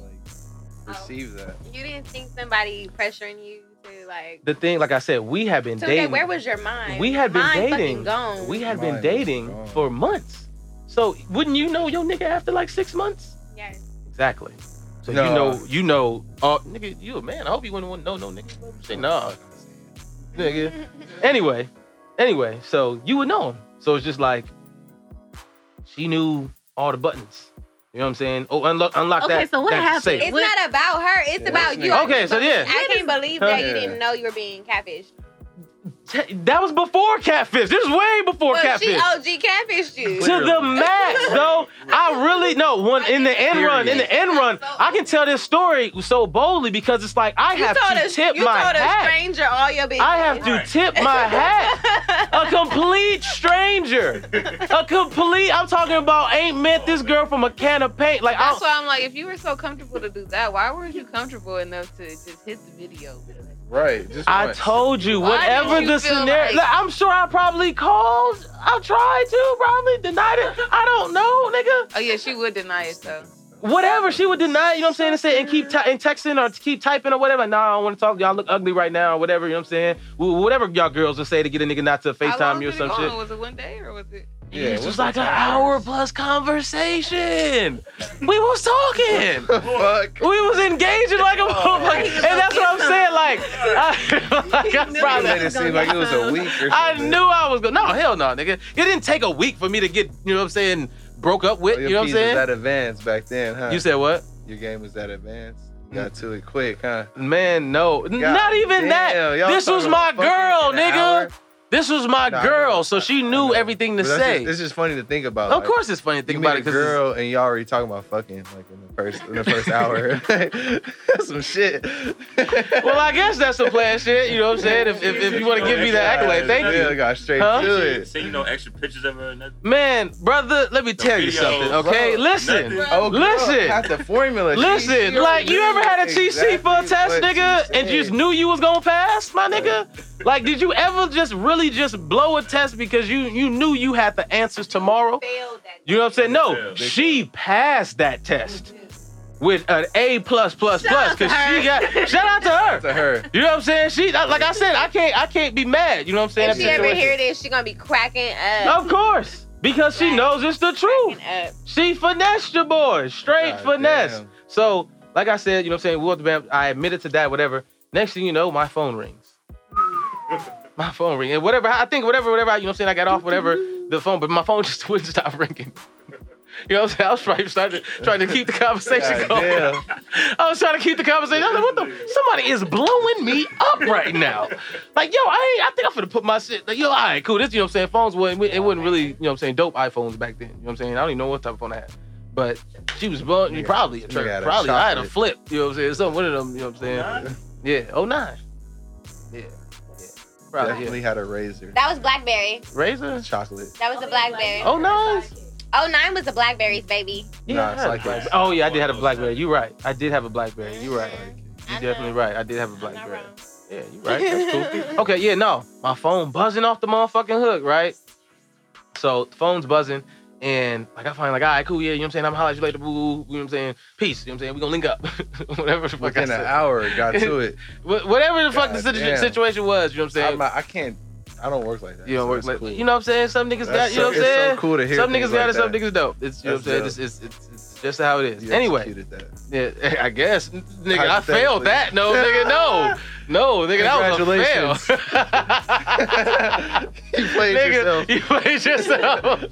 receive oh. that. You didn't think somebody pressuring you to like. The thing, like I said, we have been So okay, dating. where was your mind? we had been Mine dating. Gone. We had Mine been dating for months. So wouldn't you know your nigga after like six months? Yes. Exactly. So No. you know, you know, oh nigga, you a man. I hope you wouldn't want to know no nigga. Say nah, nigga. Anyway, anyway, so you would know him. So it's just like she knew all the buttons. You know what I'm saying? Oh, unlock, unlock Okay, that. so what that happened? safe. It's What- not about her. It's Yeah, about you. Okay, so yeah. I can't believe Huh? that you Yeah. didn't know you were being catfished. T- That was before catfish. This is way before Well, catfish. she OG catfished you. to the max, though. I really no one in the end run. In the end run, I can tell this story so boldly because it's like I You have to a, tip you my told a hat. stranger all your business. I have to tip my hat. A complete stranger. A complete. I'm talking about ain't met this girl from a can of paint. Like I, That's why I'm like, if you were so comfortable to do that, why weren't you comfortable enough to just hit the video? Right. Just I once. told you, whatever you the scenario. like- Look, I'm sure I probably called. I tried to, probably denied it. I don't know, nigga. Oh yeah, she would deny it though. whatever she would deny, you know what I'm saying, and say and keep mm-hmm. ty- and texting or keep typing or whatever. Nah, I don't want to talk. Y'all look ugly right now or whatever. You know what I'm saying? Whatever y'all girls would say to get a nigga not to How long FaceTime you or did it some shit. Was it one day or was it? Yeah, it was what's like an time? hour plus conversation. we was talking. Fuck. We was engaging like a oh, motherfucker, and that's what I'm saying. Like, I, like I Probably probably, made it seem like it was a week or something. I knew I was going. to No, hell no, nigga. It didn't take a week for me to get, you know what I'm saying, broke up with. Your You know what I'm piece was saying? that advanced back then, huh? You said what? Your game was that advanced. You mm. got to it quick, huh? Man, no, God not even damn, that. This was my girl, nigga. hour? This was my Nah, girl, so she knew everything to say. Just, it's just funny to think about. of like, course, it's funny to think meet about a it because girl and y'all already talking about fucking like in the first in the first hour. Some shit. well, I guess that's some plan shit. You know what I'm saying? If, if, if you want to give me the accolade, thank you. Yeah, you, got straight Huh? to See, it. see, you know, extra pictures of her and man, brother. Let me tell you something, okay? bro, Listen, nothing. Oh, girl, Listen. Got the formula. Listen. Like, you ever had a already cheat sheet for a test, nigga, and you just knew you was gonna pass, my nigga? Like, did you ever just really just blow a test because you you knew you had the answers tomorrow? That. You know what I'm saying? No, she passed that test with an A plus plus Shout plus out to because she got shout out to her. To her. You know what I'm saying? She like I said, I can't I can't be mad. You know what I'm saying? If That she ever hear this, she gonna be cracking up. Of course, because she knows it's the truth. Cracking up. She finessed your boy, straight God finesse. damn. So, like I said, you know what I'm saying? We went to bed. I admitted to that, whatever. Next thing you know, my phone rings. my phone ring. And whatever, I think whatever, whatever, you know what I'm saying? I got off, whatever, the phone, but my phone just wouldn't stop ringing. You know what I'm saying? I was trying, starting, trying to keep the conversation going. damn. I was trying to keep the conversation. I was like, what the? Somebody is blowing me up right now. Like, yo, I ain't, I think I'm gonna put my shit. Like, yo, all right, cool. This, you know what I'm saying? Phones wasn't, it wasn't really, you know what I'm saying, dope iPhones back then. You know what I'm saying? I don't even know what type of phone I had. But she was blowing, Nigga- probably, a trip, probably, I had a flip. You know what I'm saying? Some one of them, you know what I'm saying? Nine? Yeah, oh nine. Yeah, yeah. Probably, Definitely yeah. had a Razr. That was BlackBerry. Razr? Chocolate. That was a BlackBerry. Oh nine? Oh, nine was the Blackberries, baby. Yeah, Nah, it's like Blackberry. Oh yeah, I did have a BlackBerry. You're right. I did have a BlackBerry. You're right. You know. definitely right. I did have a I'm not BlackBerry. Yeah, you're right. That's cool. okay, yeah, no. My phone buzzing off the motherfucking hook, right? So the phone's buzzing, and like I find like, all right, cool, yeah, you know what I'm saying? I'm holler at you later, boo, you know what I'm saying? Peace, you know what I'm saying? We gonna link up. Whatever the fuck I Within an said. hour, got to it. Whatever the fuck the situ- damn. situation was, you know what I'm saying? I'm not, I can't. I don't work like that. you don't so work it's like, cool. you know what I'm saying? Some niggas got, you know what I'm it's so saying? cool to hear some things niggas got like it, some that. niggas don't. It's, you know what I'm saying? It's, it's, it's, it's just how it is. You Anyway, yeah, I guess, nigga, I failed that. No, nigga, no. No, nigga, that was a fail. you played nigga, yourself. you played yourself. to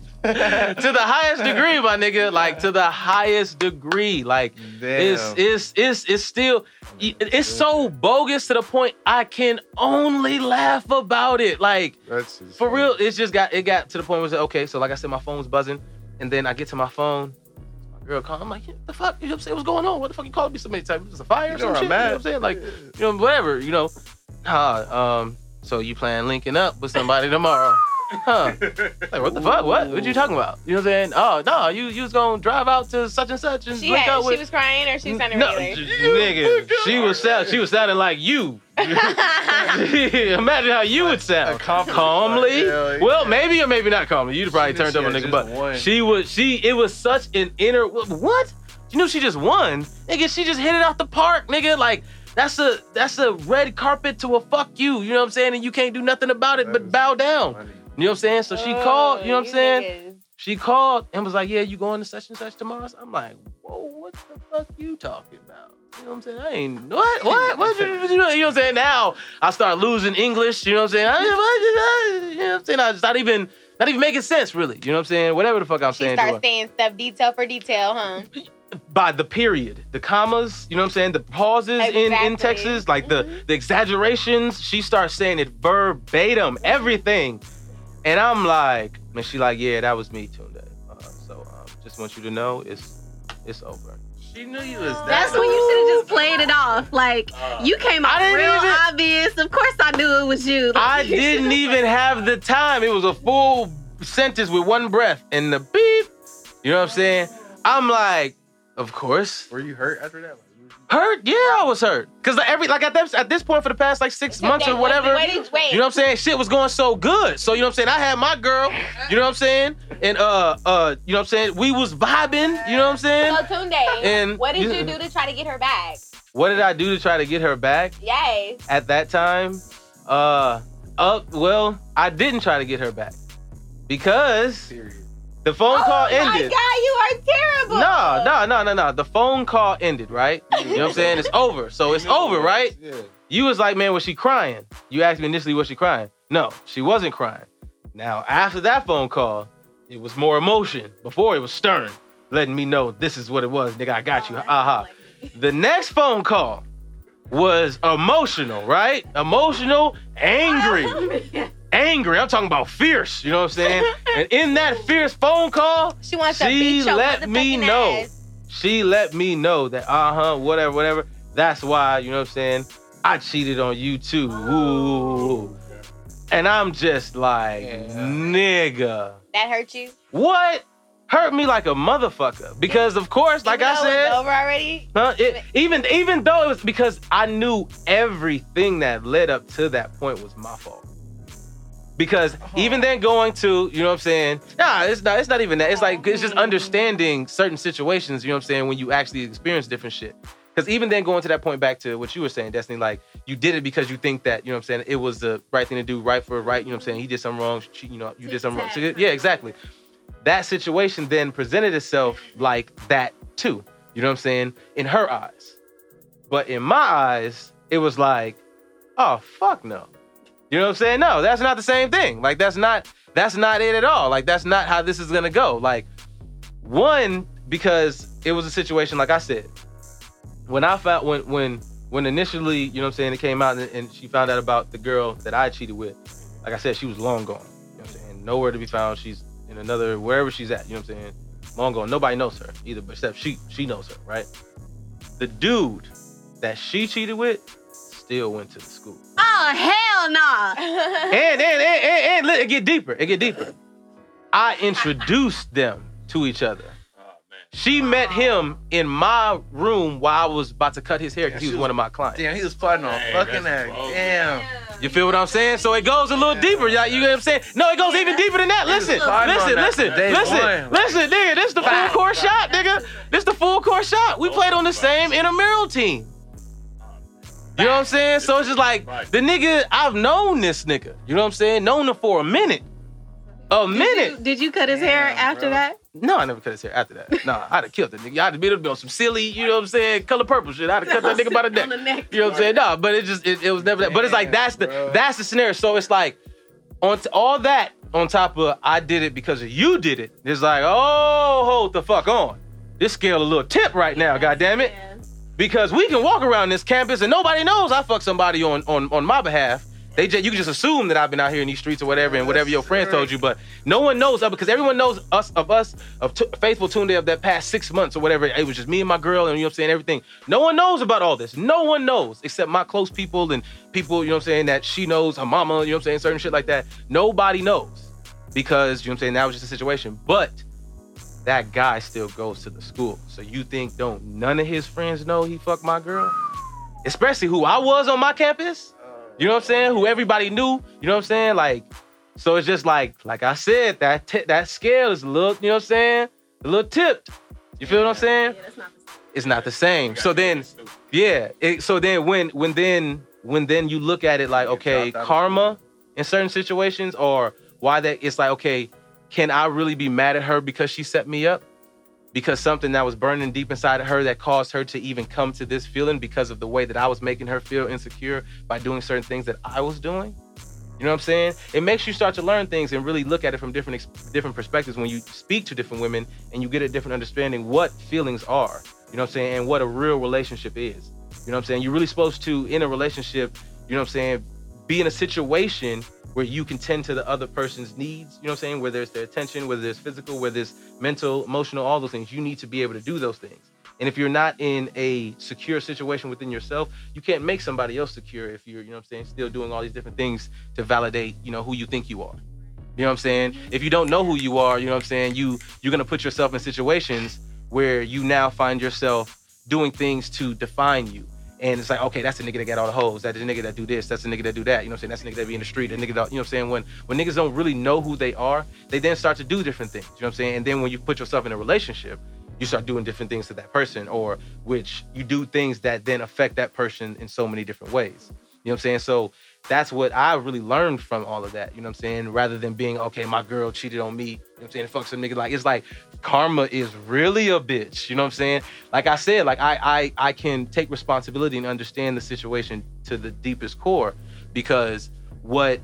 the highest degree, my nigga. Like to the highest degree. Like it's Damn. it's it's it's still it's so bogus to the point I can only laugh about it. Like That's for real, it's just got it got to the point where it's like, okay, so like I said, my phone's buzzing, and then I get to my phone, called. I'm like, "Yeah, the fuck? You know what I'm saying? What's going on? What the fuck you calling me so many times? It was a fire or You some know shit? You know what I'm saying? Like, you know, whatever, you know. Nah, um, so you plan linking up with somebody tomorrow. Huh. Like, what the fuck? What? What you talking about? You know what I'm saying? Oh, no, you, you was gonna drive out to such and such and She link had, up with. she was crying or she was sounding no, regular. nigga, she was sound, she was sounding like you. Imagine how you would sound. Calmly. Yeah, yeah. Well, maybe or maybe not calmly. You'd probably She turned up a nigga, had but won. she was she. It was such an inner what? You knew she just won, nigga. She just hit it out the park, nigga. Like that's a that's a red carpet to a fuck you. You know what I'm saying? And you can't do nothing about it but bow down. You know what I'm saying? So she called. You know what I'm oh, saying? She called and was like, "Yeah, you going to such and such tomorrow?" So I'm like, "Whoa, what the fuck you talking about?" You know what I'm saying? I ain't what what what you, what you, you know what I'm saying? Now I start losing English. You know what I'm saying? I, I- you know what I'm saying? I just not even not even making sense really. You know what I'm saying? Whatever the fuck I'm She saying. to starts saying stuff detail for detail, huh? By the period, the commas, you know what I'm saying? The pauses in in Texas, like the Mhm. the exaggerations. She starts saying it verbatim, everything, and I'm like, and she like, yeah, that was me Tunde. Uh, so um, just want you to know, it's it's over. She knew you was that. That's when you should have just played it off. Like you came out didn't real even- obvious. Of course, I knew it was you. Like, I you didn't even have the time. It was a full sentence with one breath and the beep. You know what I'm saying? I'm like, of course. Were you hurt after that? Hurt? Yeah, I was hurt. Cause like every like at this at this point for the past like six months or whatever. Wait, wait, wait. You know what I'm saying? Shit was going so good. So you know what I'm saying? I had my girl, you know what I'm saying? And uh uh, you know what I'm saying? We was vibing, you know what I'm saying? So Tunde, And- what did you do to try to get her back? What did I do to try to get her back Yes. at that time? Uh uh well, I didn't try to get her back. Because Serious. The phone oh call my ended. God, you are terrible. No, no, no, no, no. The phone call ended, right? You know what I'm saying? It's over. So it's over, right? Yeah. You was like, man, was she crying? You asked me initially, was she crying? No, she wasn't crying. Now, after that phone call, it was more emotion. Before it was stern, letting me know this is what it was, nigga. I got you. Oh, Aha. The next phone call was emotional, right? Emotional, angry, angry. I'm talking about fierce. You know what I'm saying? and in that fierce phone call, She wants to She beat let me know. ass. she let me know that uh huh, whatever, whatever. That's why you know what I'm saying. I cheated on you too. Ooh. And I'm just like, Yeah. nigga, That hurt you? what? Hurt me like a motherfucker. Because of course, like Even I though it's said, over already. huh, it, even even though it was because I knew everything that led up to that point was my fault. Because even then going to, you know what I'm saying? Nah, it's not it's not even that. It's like it's just understanding certain situations, you know what I'm saying, when you actually experience different shit. Because even then going to that point back to what you were saying, Destiny, like you did it because you think that, you know what I'm saying, it was the right thing to do, right for right, you know what I'm saying? He did something wrong, she, you know, you did something wrong. So, yeah, exactly. That situation then presented itself like that too. You know what I'm saying? In her eyes. But in my eyes, it was like, oh fuck no. You know what I'm saying? No, that's not the same thing. Like that's not that's not it at all. Like that's not how this is gonna go. Like one, because it was a situation, like I said, when I found when when when initially, you know what I'm saying, it came out and, and she found out about the girl that I cheated with, like I said, she was long gone. You know what I'm saying? Nowhere to be found. She's in another wherever she's at, you know what I'm saying? Long gone. Nobody knows her either, but except she she knows her, right? The dude that she cheated with still went to the school. Oh hell no! And and and, and, and let it get deeper. It get deeper. I introduced them to each other. Oh man. She met him in my room while I was about to cut his hair because he was one of my clients. Damn, he was plotting on Hey, fucking that's that. bold. Damn. You feel what I'm saying? So it goes a little deeper. y'all. You know what I'm saying? No, it goes even deeper than that. Listen, fine listen, that listen, from listen, one. listen, nigga. This is the full court shot, nigga. This is the full court shot. We played on the same intramural team. You know what I'm saying? So it's just like the nigga, I've known this nigga. You know what I'm saying? Known him for a minute. A Did minute. you, did you cut his hair Damn, after bro. that? No, I never cut his hair after that. Nah, I'd have killed that nigga. I'd have been on some silly, you know what I'm saying, color purple shit. I'd have cut that nigga by the neck. The neck. You know what I'm saying? No, but it just it, it was never that. But it's like Damn, that's the bro. that's the scenario. So it's like on t- all that on top of I did it because of you did it. It's like oh hold the fuck on. This scale a little tip right now. God damn it. Yeah. Because we can walk around this campus and nobody knows I fucked somebody on on on my behalf, They just, you can just assume that I've been out here in these streets or whatever, and whatever your friends told you. But no one knows because everyone knows us of us of t- faithful Tunde of that past six months or whatever. It was just me and my girl, and you know what I'm saying everything. No one knows about all this. No one knows except my close people and people. You know what I'm saying that she knows her mama. You know what I'm saying certain shit like that. Nobody knows because you know what I'm saying that was just a situation. But that guy still goes to the school. So you think don't none of his friends know he fucked my girl? Especially who I was on my campus. You know what I'm saying? Who everybody knew. You know what I'm saying? Like, so it's just like, like I said, that t- that scale is a little, you know what I'm saying? A little tipped. You feel what I'm saying? Yeah, that's not the same. It's not the same. So then, yeah. It, so then when when then when then you look at it like, okay, dropped out of karma in certain situations, or why that it's like, okay, can I really be mad at her because she set me up? Because something that was burning deep inside of her that caused her to even come to this feeling because of the way that I was making her feel insecure by doing certain things that I was doing. You know what I'm saying? It makes you start to learn things and really look at it from different different perspectives when you speak to different women and you get a different understanding what feelings are. You know what I'm saying? And what a real relationship is. You know what I'm saying? You're really supposed to in a relationship, you know what I'm saying, be in a situation where you can tend to the other person's needs, you know what I'm saying? Whether it's their attention, whether it's physical, whether it's mental, emotional, all those things. You need to be able to do those things. And if you're not in a secure situation within yourself, you can't make somebody else secure if you're, you know what I'm saying, still doing all these different things to validate, you know, who you think you are. You know what I'm saying? If you don't know who you are, you know what I'm saying, you you're gonna put yourself in situations where you now find yourself doing things to define you. And it's like, okay, that's the nigga that got all the hoes. That's the nigga that do this. That's the nigga that do that. You know what I'm saying? That's the nigga that be in the street. That nigga, that, you know what I'm saying? When when niggas don't really know who they are, they then start to do different things. You know what I'm saying? And then when you put yourself in a relationship, you start doing different things to that person, or which you do things that then affect that person in so many different ways. You know what I'm saying? So that's what I really learned from all of that. You know what I'm saying? Rather than being, okay, my girl cheated on me. You know what I'm saying? Fuck some nigga. Like it's like karma is really a bitch. You know what I'm saying? Like I said, like I I I can take responsibility and understand the situation to the deepest core because what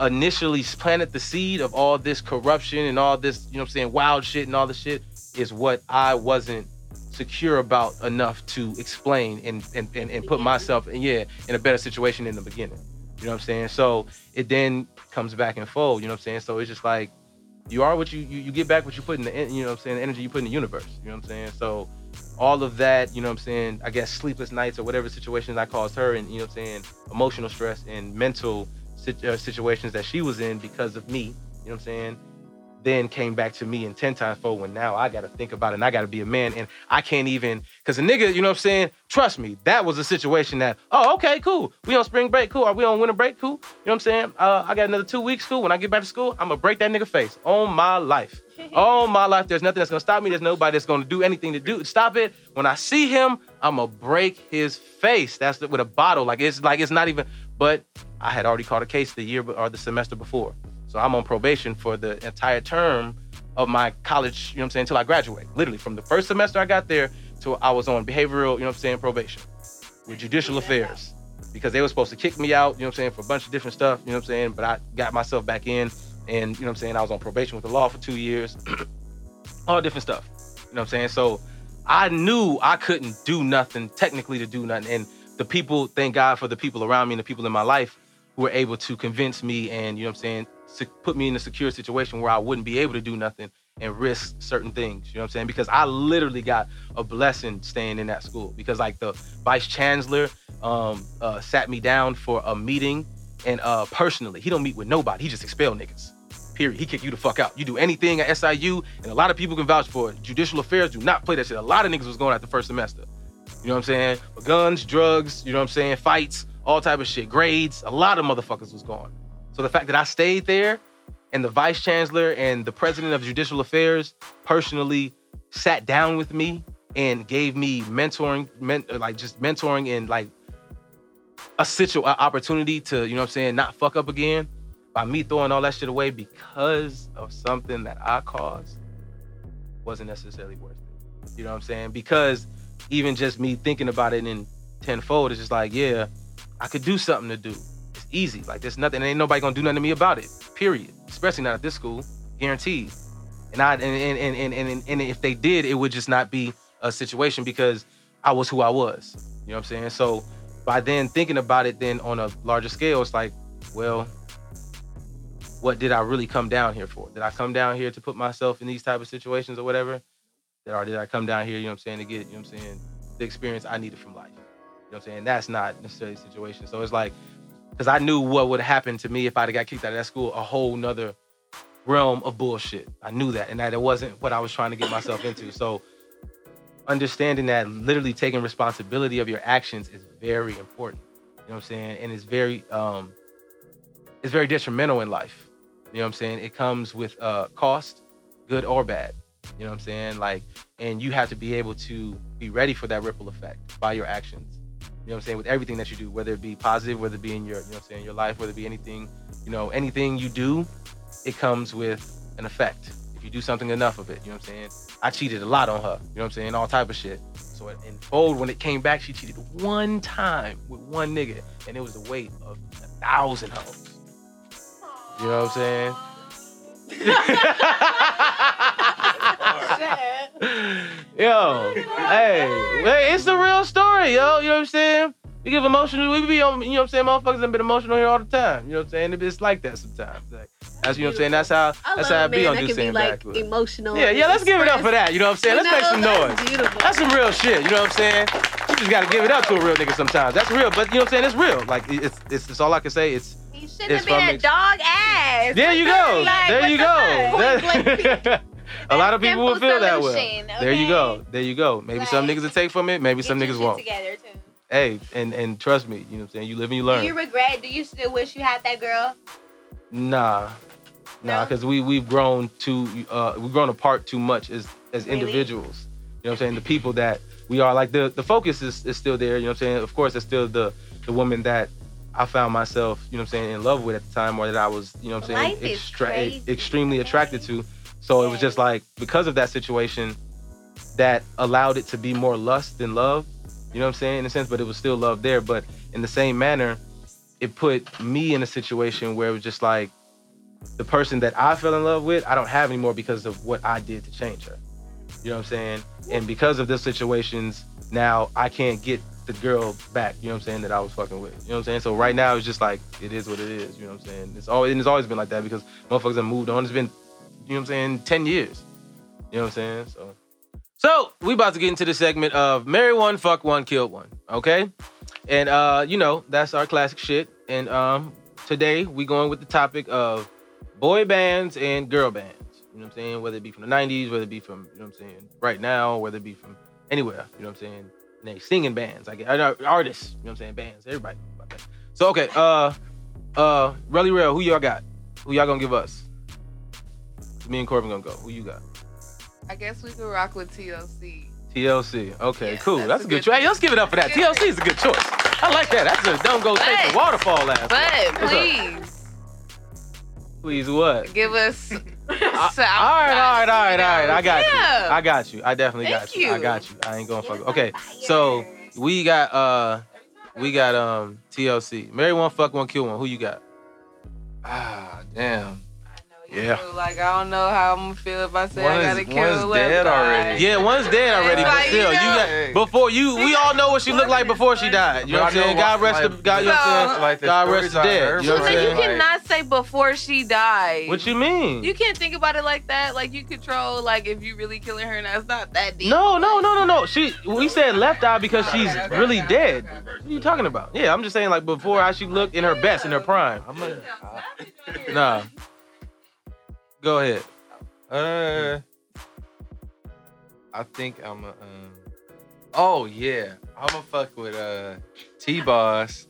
initially planted the seed of all this corruption and all this, you know what I'm saying, wild shit and all this shit is what I wasn't secure about enough to explain and and, and, and put myself in yeah in a better situation in the beginning. You know what I'm saying? So it then comes back and fold, you know what I'm saying? So it's just like you are what you you, you get back what you put in the you know what I'm saying, the energy you put in the universe. You know what I'm saying? So all of that, you know what I'm saying, I guess sleepless nights or whatever situations I caused her and you know what I'm saying, emotional stress and mental uh, situations that she was in because of me, you know what I'm saying? Then came back to me in 10 times fold when now I gotta think about it and I gotta be a man and I can't even cause a nigga, you know what I'm saying? Trust me, that was a situation that, oh, okay, cool. We on spring break, cool. Are we on winter break? Cool. You know what I'm saying? Uh, I got another two weeks, cool. When I get back to school, I'm gonna break that nigga face on my life. All my life, there's nothing that's gonna stop me. There's nobody that's gonna do anything to do stop it. When I see him, I'm gonna break his face. That's the, with a bottle. Like it's like it's not even. But I had already caught a case the year or the semester before, so I'm on probation for the entire term of my college. You know what I'm saying? Until I graduate. Literally from the first semester I got there till I was on behavioral. You know what I'm saying? Probation with judicial affairs because they were supposed to kick me out. You know what I'm saying? For a bunch of different stuff. You know what I'm saying? But I got myself back in. And you know what I'm saying? I was on probation with the law for two years. All different stuff. You know what I'm saying? So I knew I couldn't do nothing technically to do nothing. And the people, thank God for the people around me and the people in my life who were able to convince me and, you know what I'm saying, put me in a secure situation where I wouldn't be able to do nothing and risk certain things. You know what I'm saying? Because I literally got a blessing staying in that school because like the vice chancellor um, uh, sat me down for a meeting and uh, personally, he don't meet with nobody. He just expel niggas. Period. He kick you the fuck out. You do anything at SIU, and a lot of people can vouch for it. Judicial affairs do not play that shit. A lot of niggas was going out the first semester. You know what I'm saying? But guns, drugs, you know what I'm saying? Fights, all type of shit. Grades, a lot of motherfuckers was gone. So the fact that I stayed there and the vice chancellor and the president of judicial affairs personally sat down with me and gave me mentoring, men, uh, like just mentoring and like a situ opportunity to, you know what I'm saying, not fuck up again by me throwing all that shit away because of something that I caused wasn't necessarily worth it. You know what I'm saying? Because even just me thinking about it in tenfold, it's just like, yeah, I could do something to do. Easy. Like there's nothing, ain't nobody gonna do nothing to me about it. Period. Especially not at this school. Guaranteed. And I and and and and, and, if they did, it would just not be a situation because I was who I was. You know what I'm saying? So by then thinking about it then on a larger scale, it's like, well, what did I really come down here for? Did I come down here to put myself in these type of situations or whatever? Did, or did I come down here, you know what I'm saying, to get, you know what I'm saying, the experience I needed from life? You know what I'm saying? That's not necessarily the situation. So it's like, because I knew what would happen to me if I'd got kicked out of that school, a whole nother realm of bullshit. I knew that, and that it wasn't what I was trying to get myself into. So understanding that literally taking responsibility of your actions is very important. You know what I'm saying? And it's very um it's very detrimental in life. You know what I'm saying? It comes with uh cost, good or bad. You know what I'm saying? Like and you have to be able to be ready for that ripple effect by your actions. You know what I'm saying? With everything that you do, whether it be positive, whether it be in your, you know I'm saying, your life, whether it be anything, you know, anything you do, it comes with an effect. If you do something enough of it, you know what I'm saying? I cheated a lot on her, you know what I'm saying? All type of shit. So in Fold, when it came back, she cheated one time with one nigga, and it was the weight of a thousand hoes. You know what I'm saying? yo, hey, hey, it's the real story, yo. You know what I'm saying? We give emotional, we be on, you know what I'm saying? Motherfuckers have been emotional here all the time. You know what I'm saying? It's like that sometimes. Like, that's you know what I'm saying. That's how I that's how I be on Do can like emotional. Yeah, yeah, let's give it up for that. You know what I'm saying? Let's You make some know, noise. that's beautiful. That's some real shit. You know what I'm saying? You just gotta give it up to a real nigga sometimes. That's real, but you know what I'm saying? It's real. Like it's it's, it's all I can say. It's He shouldn't It's have been a dog ass. there you go. Like, there you the go. fuck? Point That- a lot of people will feel that way. solution, There you go. There you go. Maybe some niggas will take from it. Maybe some niggas won't. Together too. Hey, and and trust me, you know what I'm saying? You live and you learn. Do you regret? Do you still wish you had that girl? Nah, nah, because we we've grown too uh we've grown apart too much as as Really? individuals. You know what I'm saying? The people that we are like the the focus is, is still there. You know what I'm saying? Of course, it's still the the woman that I found myself, you know what I'm saying, in love with at the time, or that I was, you know what I'm saying, extra- extremely attracted to. So it was just like because of that situation, that allowed it to be more lust than love. You know what I'm saying, in a sense, but it was still love there. But in the same manner, it put me in a situation where it was just like the person that I fell in love with, I don't have anymore because of what I did to change her. You know what I'm saying? And because of those situations, now I can't get the girl back, you know what I'm saying, that I was fucking with. You know what I'm saying? So right now it's just like it is what it is, you know what I'm saying? It's always and it's always been like that because motherfuckers have moved on. It's been, you know what I'm saying, 10 years. You know what I'm saying? So So we about to get into the segment of marry one, fuck one, kill one. Okay? And uh, you know, that's our classic shit. And um today we going with the topic of boy bands and girl bands. You know what I'm saying? Whether it be from the 90s, whether it be from, you know what I'm saying, right now, whether it be from anywhere, you know what I'm saying? And they singing bands, like artists, you know what I'm saying? Bands, everybody. So okay, uh uh really real. who y'all got? Who y'all gonna give us? Me and Corbin gonna go. Who you got? I guess we could rock with TLC. TLC. Okay, Yeah, cool. that's That's, a a good good choice. Hey, choice. let's give it up for that. Good TLC is a good choice. I like that. That's a don't go take the waterfall ass. But What's up? please Please what? give us. all right, all right, all right, all right. I got you. I got you. I definitely got Thank you. I got you. I ain't gonna fuck. Okay, some so we got uh, we got um TLC. Marry one, fuck one, kill one. Who you got? Ah, damn. Yeah. Like I don't know how I'm gonna feel if I say One I is- gotta kill one's left dead eye. already. Yeah, one's dead already, That's but why you still, you know. got before you. We all know what she looked like before she died. You know what I'm saying? God why- rest the God. You know what I'm saying? God rest the dead. You know what I'm then you cannot say before she died. What you mean? You can't think about it like that. Like you control, like if you really killing her, now it's not that deep. No, no, no, no, no. She we said left eye because she's really dead. What are you talking about? Yeah, I'm just saying like before how she looked in her best, in her prime. I'm like, nah. Go ahead. Uh, I think I'm a. Um, oh yeah, I'm gonna fuck with uh T-Boz.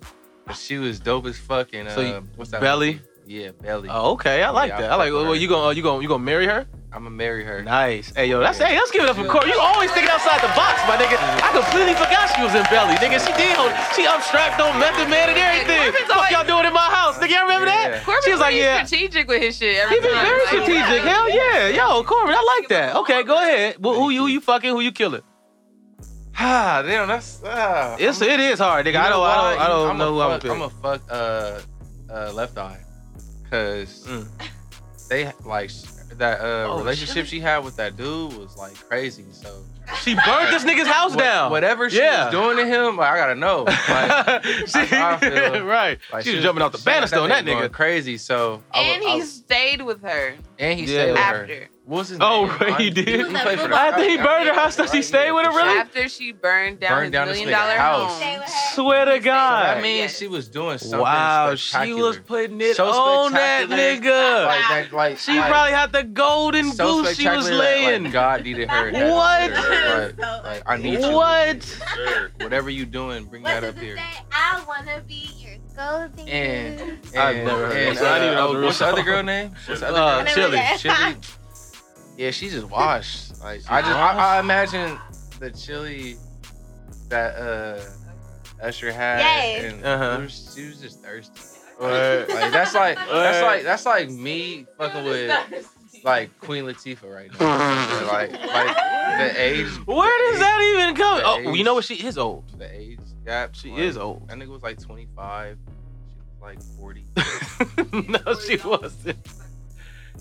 She was dope as fucking. Uh, So you- what's that? Belly? Yeah, Belly. Oh, okay. I like Yeah, that. I like. fuck Well, you gonna uh, you gonna you gonna marry her? I'm gonna marry her. Nice. Hey yo, that's hey. Let's give it up for Corey. You always thinking outside the box, my nigga. I completely forgot she was in Belly, nigga. She did. on- She upstrapped on Method Man and everything. Corbin's Fuck always- y'all doing in my house, nigga. Y'all remember that? Yeah. Corbin's She was like, yeah. strategic with his shit. Every He been time. very Like, strategic. Hell yeah. Yo, Corbin, I like that. Okay, go ahead. Well, who you who you fucking? Who you killing? Ah, damn, that's. Ah, It's I'm- it is hard, nigga. You I don't I don't I don't I'ma know who I'm fuck, gonna pick. I'm pick. gonna fuck uh, uh, Left Eye, cause Mm. they like that uh, Oh, relationship she had with that dude was like crazy. So She burned this nigga's house what- down. Whatever she Yeah. was doing to him, like, I gotta know. Like, she, I feel- right. like, she was jumping off the banister on that going nigga. Crazy. So And wa- I- he stayed with her and he Yeah. stayed with her. After. What's his Oh, name? right, he He, did? he played for the After he burned her house, does he stay with her, really? After she burned down Burned his down this million nigga dollar house. home. Stay with her. Swear to So God. that means Yes. she was doing something Wow, she spectacular. was putting it So on that spectacular. nigga. Like, that, like, She like, probably had the golden so goose she was spectacular that, laying. Like, God needed her. That What? Like, like, I need you. what? Sure. Whatever you doing, bring What that does up it here. say? I wanna be your golden And, goose. and I've never heard and, this. I didn't even know uh, the real what's the other song. girl name? What's the other Uh, girl? Chili. Chili. Yeah, she just washed. Like I just, I, I imagine the chili that uh Usher had, Yes. and Uh-huh. it was- she was just thirsty. Word. Like that's like that's Word. like that's like me fucking with like Queen Latifah right now. like like the age. Where does that even come? the Oh, age- you know what? She is old. The age gap. She like, is old. That nigga was like 25. She was like 40. no, she wasn't.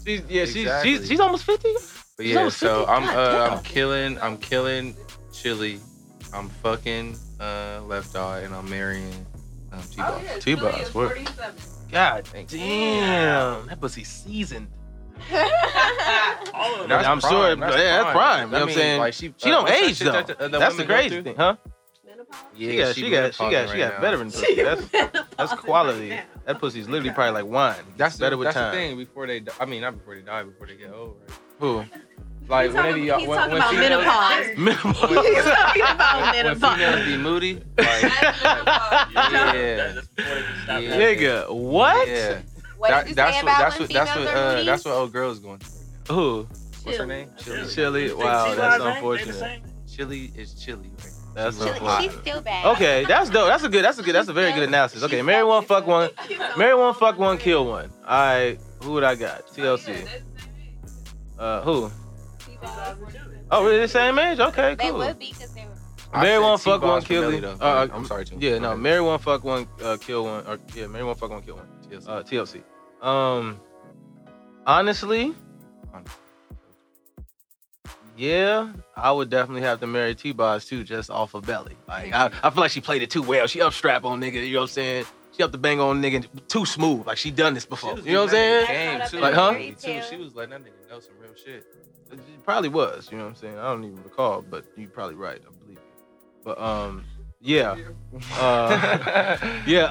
She's yeah, she's Exactly. she's she's almost fifty. But She's yeah, almost so I'm uh. I'm killing I'm killing Chili. I'm fucking uh Left Eye and I'm marrying um, T-Boz. T-Boz, word. God thank you. damn, that pussy seasoned. All of them. I'm prime, sure- that's yeah, that's prime, you know I what I'm saying? Like she, She uh, don't what's age shit though. that the- the That's the women crazy thing, huh? Yeah, She got she got she got she got veteran pussy. That's that's quality. That pussy's literally probably like wine. That's better the, with that's time. the thing. Before they, die, I mean, not before they die, before they get old, right? Who? Like He's whenever talking, y'all, he's when, talking when about females, menopause. Menopause. He's talking about when, when females menopause. be moody, like Yeah. Yeah. That's before they can stop Yeah. Nigga, what? yeah, What that, did you that's say what about that's when what that's females what are uh, moody? that's what old girl's going through. Who? What's her Chili. name? Chili. Chili. Wow, that's lies, ain't they? They the unfortunate. Chili is chili, right? That's She's She's still bad. Okay, that's dope. That's a good. That's a good. That's a very good analysis. Okay, marry one, fuck one. Marry one, fuck one, kill one. All right, who would I got? TLC. Uh, who? Oh, really the same age? Okay, cool. They cool. would be because they were. I Marry said one, fuck one, kill Melly, one. though. Uh, I'm sorry, too. Yeah, no, marry one, fuck one, uh, kill one, or yeah, marry one, fuck one, kill one. Uh, TLC. Um, honestly, yeah, I would definitely have to marry T-Boz too, just off of belly. Like I, I feel like she played it too well. She up strap on nigga, you know what I'm saying? She up the bang on nigga too smooth. Like she done this before. You know what I'm saying? Game too, Like, huh? Too. She was letting that nigga know some real shit. It probably was, you know what I'm saying? I don't even recall, but you're probably right. I believe you. But um, yeah. Uh, yeah,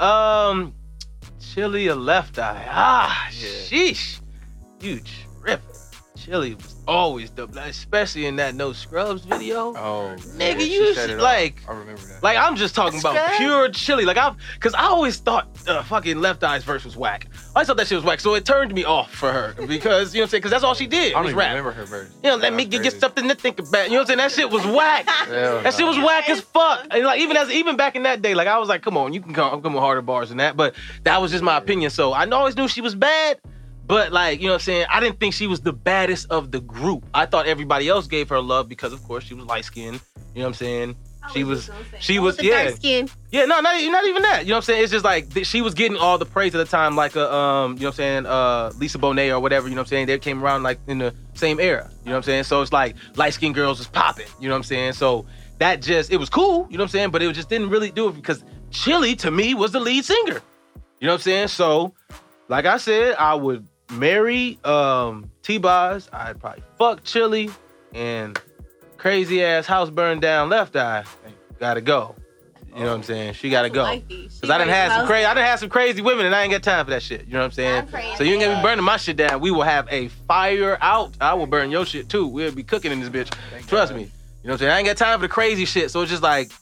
um, Chili a left eye. Ah, Yeah. sheesh. You tripping. Chili was always the especially in that No Scrubs video. Oh, Nigga, yeah, you should, it up. like- I remember that. Like I'm just talking about Scrubs? pure chili. Like I've, cause I always thought uh, fucking Left Eye's verse was whack. I always thought that shit was whack, so it turned me off for her because you know what I'm saying. Cause that's all she did I don't was even rap. remember her verse. You know, let me That's get, get something to think about. You know what I'm saying? That shit was whack. Hell That shit was whack as fuck. And like even as even back in that day, like I was like, come on, you can come, come with harder bars than that. But that was just my opinion. So I always knew she was bad. But like, you know what I'm saying? I didn't think she was the baddest of the group. I thought everybody else gave her love because of course she was light skinned. You know what I'm saying? She was she was yeah. Yeah, no, not, not even that. You know what I'm saying? It's just like th- she was getting all the praise at the time, like a um, you know what I'm saying, uh Lisa Bonet or whatever, you know what I'm saying? They came around like in the same era. You know what I'm saying? So it's like light skinned girls was popping, you know what I'm saying? So that just it was cool, you know what I'm saying? But it just didn't really do it because Chili to me was the lead singer. You know what I'm saying? So, like I said, I would marry um T-Boz, I'd probably fuck Chili and crazy ass house burned down left eye. Gotta go. You know what I'm saying? She gotta go. Cause I didn't have some crazy, I didn't have some crazy women, and I ain't got time for that shit. You know what I'm saying? I'm. So you ain't gonna be burning my shit down. We will have a fire out. I will burn your shit too. We'll be cooking in this bitch. Trust me. You know what I'm saying? I ain't got time for the crazy shit. So it's just like,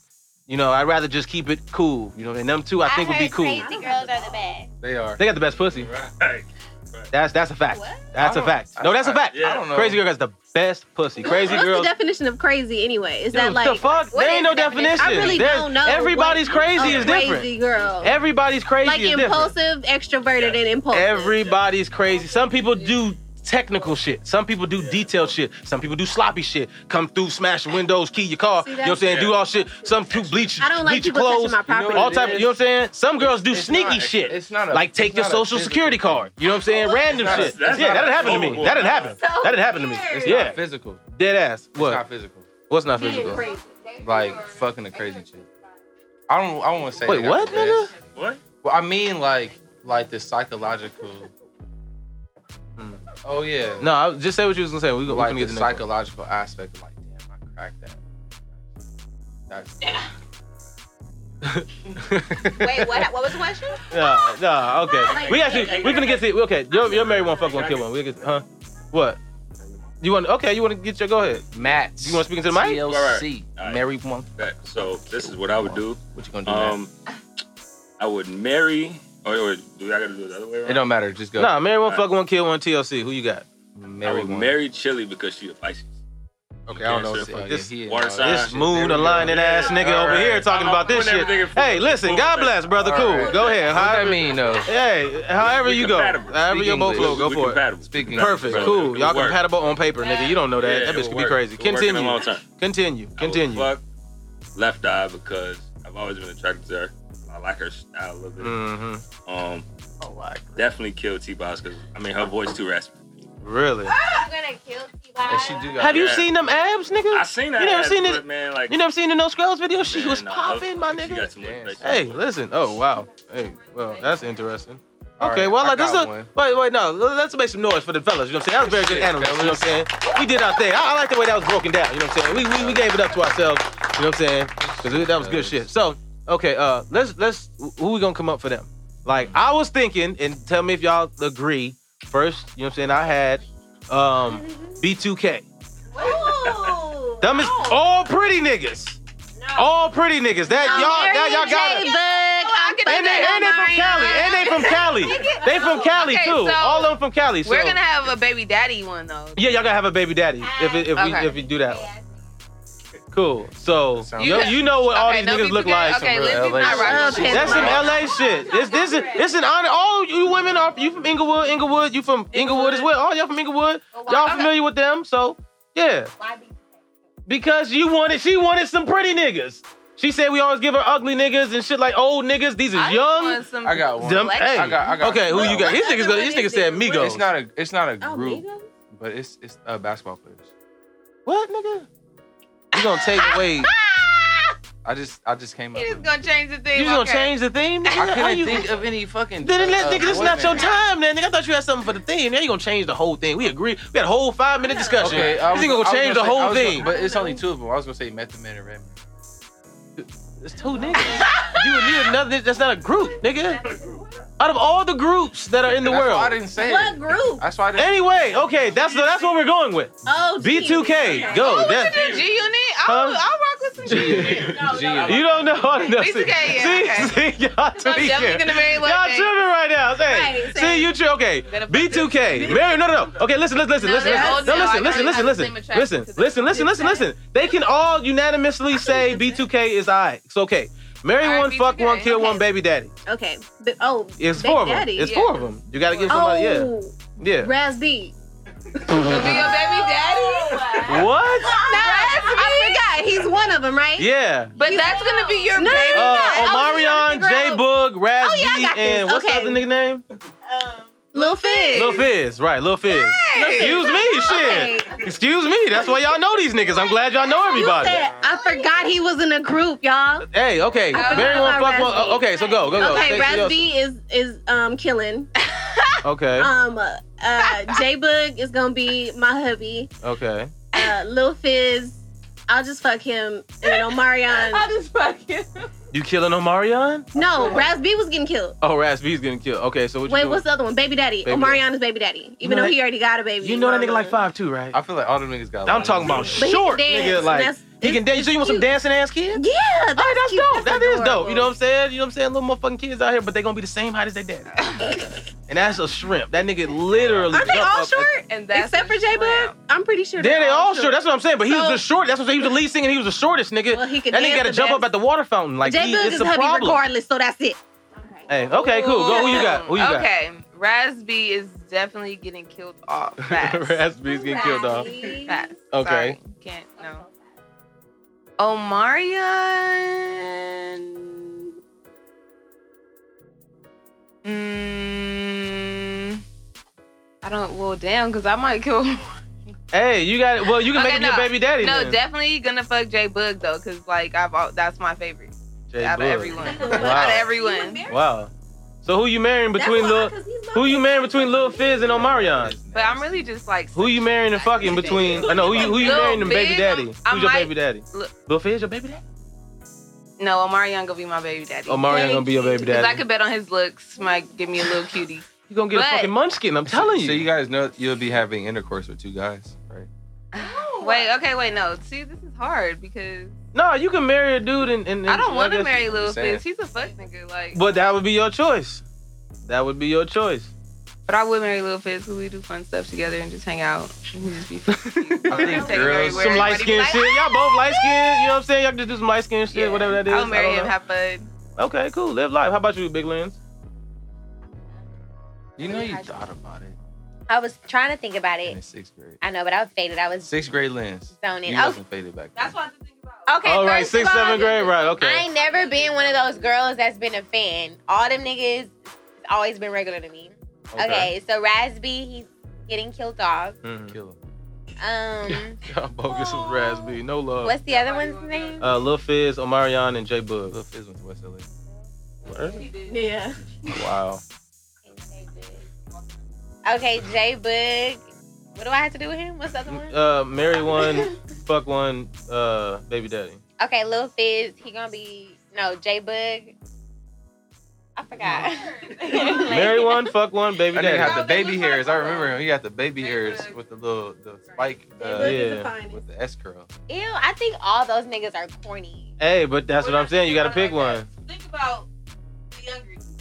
you know, I'd rather just keep it cool. You know, and them two I think would be cool. Crazy girls are the best. They are. They got the best pussy. Right. That's that's a fact. What? That's a fact. No, that's a I- fact. yeah. I don't know. Crazy girl has the best pussy. Crazy girl. What's the definition of crazy anyway? Is Dude, that like the fuck? There ain't no definition? definition. I really There's- don't know. Everybody's crazy a is different. Crazy girl. Everybody's crazy like is different. impulsive, extroverted, and impulsive. Everybody's crazy. Some people do technical shit. Some people do detailed shit. Some people do sloppy shit. Come through, smash windows, key your car. See, You know what I'm saying? that's- Do all shit. Some do bleach, I don't like bleach your people clothes. touching my You know property. all type. is? You know what I'm saying? Some girls do It's sneaky not- shit. it's not a- like take it's your social security thing. card. You know what I'm saying? Random not shit. yeah, that a didn't happen to me. That didn't happen. So That didn't happen to me. It's Yeah, not physical. dead ass. It's not physical. What's not physical? Like fucking a crazy chick. I don't. I don't want to say. Wait, what, the nigga? What? Well, I mean, like, like the psychological. Oh yeah. No, I, just say what you was gonna say. We, we like gonna the get the next one. psychological aspect of like, damn, I cracked that. That's Wait, what? What was the question? No, no, okay. We actually we're gonna get to okay. You're, you're married one, fuck one, kill one. We get huh? What? You want okay? You want to get your go ahead. Matt. You wanna speak into the mic? TLC. Alright. Married one. Okay, So this is what I would do. What you gonna do? Matt? Um, I would marry. Oh, or, or do I gotta do it the other way around? It don't matter. Just go. Nah, marry one, fuck one, kill one. TLC. Who you got? I Married would one. marry Chili because she a Pisces. Okay, I don't know. Cancer, What this- he water is, sign. This moon There we aligning ass Yeah, nigga over alright. here talking I'm about this shit. everything in full- Hey, listen, full God bless, brother. Cool. Alright. Go ahead. What that mean though? hey, however We you go, however your boat flow, go We for it. compatible. Speaking Perfect. So Cool. Y'all work. compatible on paper, nigga. You don't know that. Yeah, That bitch could be crazy. It'll work in the Continue. Continue. Continue. Fuck left eye because I've always been attracted to her. I like her style a little bit. Mm-hmm. Um, Oh, like definitely kill T Boz because I mean her voice too raspy. really? I'm gonna kill T-Boz. Have you Yeah. seen them abs, nigga? I seen that. You never ass, seen it? man. Like You never seen the No Scrubs video? She man, was nah, popping, my nigga. got some Damn. motivation. Hey, listen. Oh wow. Hey, well, that's interesting. All Okay, right, well, I like this. got A, wait, wait, no. Let's make some noise for the fellas. You know what I'm saying? That was very good Shit, analysis. You know what I'm saying? We did our thing. I, I like the way that was broken down. You know what I'm saying? We, we, we gave it up to ourselves. You know what I'm saying? Because that was good shit. So, okay, uh, let's let's who we gonna come up for them? Like I was thinking, and tell me if y'all agree. First, you know what I'm saying? I had um B2K. Ooh. Them is all pretty niggas. All pretty niggas. That y'all, that y'all got it. And they, and they from Cali. And they from Cali. They from Cali Okay, too. so All of them from Cali. So. We're gonna have a baby daddy one though. Yeah, y'all gotta have a baby daddy if it, if we if we do that. one. Cool. So you, you know what all Okay, these no niggas look like. Okay, Some real Lindsay's LA not shit. That's some LA shit. It's this is it's an honor. All you women are you from Inglewood, Inglewood, you from Inglewood as well. All y'all from Inglewood. Y'all familiar with them. So yeah. Because you wanted she wanted some pretty niggas. She said we always give her ugly niggas and shit like old niggas. These is I young. want some- I got one. Them, Selection. hey, I got- I got- okay, who you got? These niggas, go- these niggas said Migos. It's not a. It's not a Oh, group, Migos? but it's it's uh, basketball players. what, nigga? You gonna take away? I just I just came up. He with just gonna change the theme? You gonna okay. change the theme? Nigga? I How couldn't you- think of any fucking. Then let, uh, nigga, this is not your time, man. Nigga, I thought you had something for the theme. Now you gonna change the whole thing. We agree. We had a whole five minute discussion. Okay, I this was, nigga gonna I was change the say- whole was gonna- thing. but it's only two of them. I was gonna say Method Man and Redman. It's two niggas. you would need another. That's not a group, nigga. Out of all the groups that are in the That's why I didn't say What it. group? That's why I didn't. Anyway, okay, that's the, that's what we're going with. Oh, B2K, okay. go. Oh, That's, what G Unit? I'll, I'll rock with some G Unit. No, no, G- you don't know how to know. B2K, yeah, see, okay. see, y'all I'm definitely gonna marry one Y'all day. tripping right now. Hey, Right, see, you tri- okay. B2K. Mary, no, no, no. Okay, listen, listen, listen, No, listen, listen. No, listen, listen, listen, listen, listen, listen, listen, listen, listen. They can all unanimously say B2K is alright. It's okay. Marry Alright, one, fuck one, kill one, baby daddy. Okay. But, oh, It's Baby four of them. daddy, It's yeah. four of them. You gotta give somebody, oh, yeah, yeah. Raz B. Gonna be your baby daddy? What? I forgot. He's one of them, right? Yeah. But that's gonna be your No, no, baby no, Uh, I was just Omarion, J figure Boog, Raz Oh, yeah, I B, got this. and what's the Okay. other nigga name? Lil Fizz. Lil Fizz, right? Lil Fizz. Excuse me, shit. Excuse me. That's why y'all know these niggas. I'm glad y'all know You everybody. said, I forgot he was in a group, y'all. Hey, okay. forgot Marry one, fuck one. Uh, Okay, so go, go, go. Okay, Say- B is is um killing. Okay, Um, uh, J Boog is gonna be my hubby. okay. Uh, Lil Fizz, I'll just fuck him. And then Omarion. I'll just fucking. You killing Omarion? No, Raz B was getting killed. Oh, Raz B's getting killed. Okay, so what you Wait, doing? what's the other one? Baby Daddy. Baby Omarion is baby daddy, even know though that- he already got a baby. You know that nigga like five two, right? I feel like all the niggas got. I'm talking about. But short can nigga. Like that's- he can dance. So you want some dancing ass kids? Yeah, that's right, that's cute. dope. That is dope. adorable. You know what I'm saying? You know what I'm saying? Little motherfucking kids out here, but they gonna be the same height as their dad. and that's a shrimp. That nigga literally. Aren't they all up short? And that's Except for J Boog? I'm pretty sure. Then they all short. That's what I'm saying. But he was the short. That's what he was the lead singer. He was the shortest nigga. Well, he could that nigga got to jump up at the water fountain. Like J he, is a hubby problem. regardless, so that's it. Hey, okay, cool. Go. Who you got? Who you got? Okay. Raz B is definitely getting killed off fast. Raz B's getting killed off. fast. Okay. Sorry. Can't no. Omarion. Mm, I don't. Well, damn, because I might kill. Hey, you got it. Well, you can Okay, make him your baby daddy. no, then. definitely gonna fuck J Boog though, because like I've al- that's my favorite J. out of Boog. everyone. Out of everyone. Wow. So who you marrying between Lil? Who you marrying between Lil Fizz and Omarion? But I'm really just like. Who you marrying and fucking between? I know who you who you Lil marrying and baby Fizz? daddy. Who's I your might- baby daddy? Look. Lil Fizz your baby daddy? No, Omarion gonna be my baby daddy. Omarion gonna be your baby daddy. Because I daddy. could bet on his looks. Might give me a little cutie. You gonna get a fucking munchkin? I'm telling you. So you. you guys know you'll be having intercourse with two guys, right? Oh Wait, okay, wait, no. See, this is hard because No, you can marry a dude and. and, and I don't want to marry Lil saying. Fizz. He's a fuck nigga. Like, But that would be your choice. That would be your choice. but I would marry Lil Fizz because we do fun stuff together and just hang out. And just be fun. I think Take him girls- Some light skin like, shit. Y'all both light skin. You know what I'm saying? Y'all can just do some light skin shit, Yeah. whatever that is. I'll marry him. know. Have fun. Okay, cool. Live life. How about you, Big Lens? You know you thought about it I was trying to think about in it. sixth grade. I know, but I was faded. I was Sixth grade lens. zoning. You Oh, wasn't faded back then. what I think about. Okay, All right, first sixth, of seventh grade, right? Okay. I ain't never been one of those girls that's been a fan. All them niggas, always been regular to me. Okay, so Raz B, he's getting killed off. Mhm. Kill him. Um, Y'all both get some raspberry. No love. what's the other one's name? Uh, Lil Fizz, Omarion, and J Boog. Lil Fizz went to West LA. Word? Yeah. Wow. Okay, J Boog. What do I have to do with him? What's the other one? Uh, marry one, fuck one, uh, baby daddy. Okay, Lil Fizz, he gonna be no J Boog. I forgot. Marry one, fuck one, baby That nigga daddy. had the baby hairs. I remember him. He got the baby hairs with the little the spike uh, Yeah. with the S curl. Ew, I think all those niggas are corny. Hey, but that's what I'm saying. You gotta pick one. Think about the younger.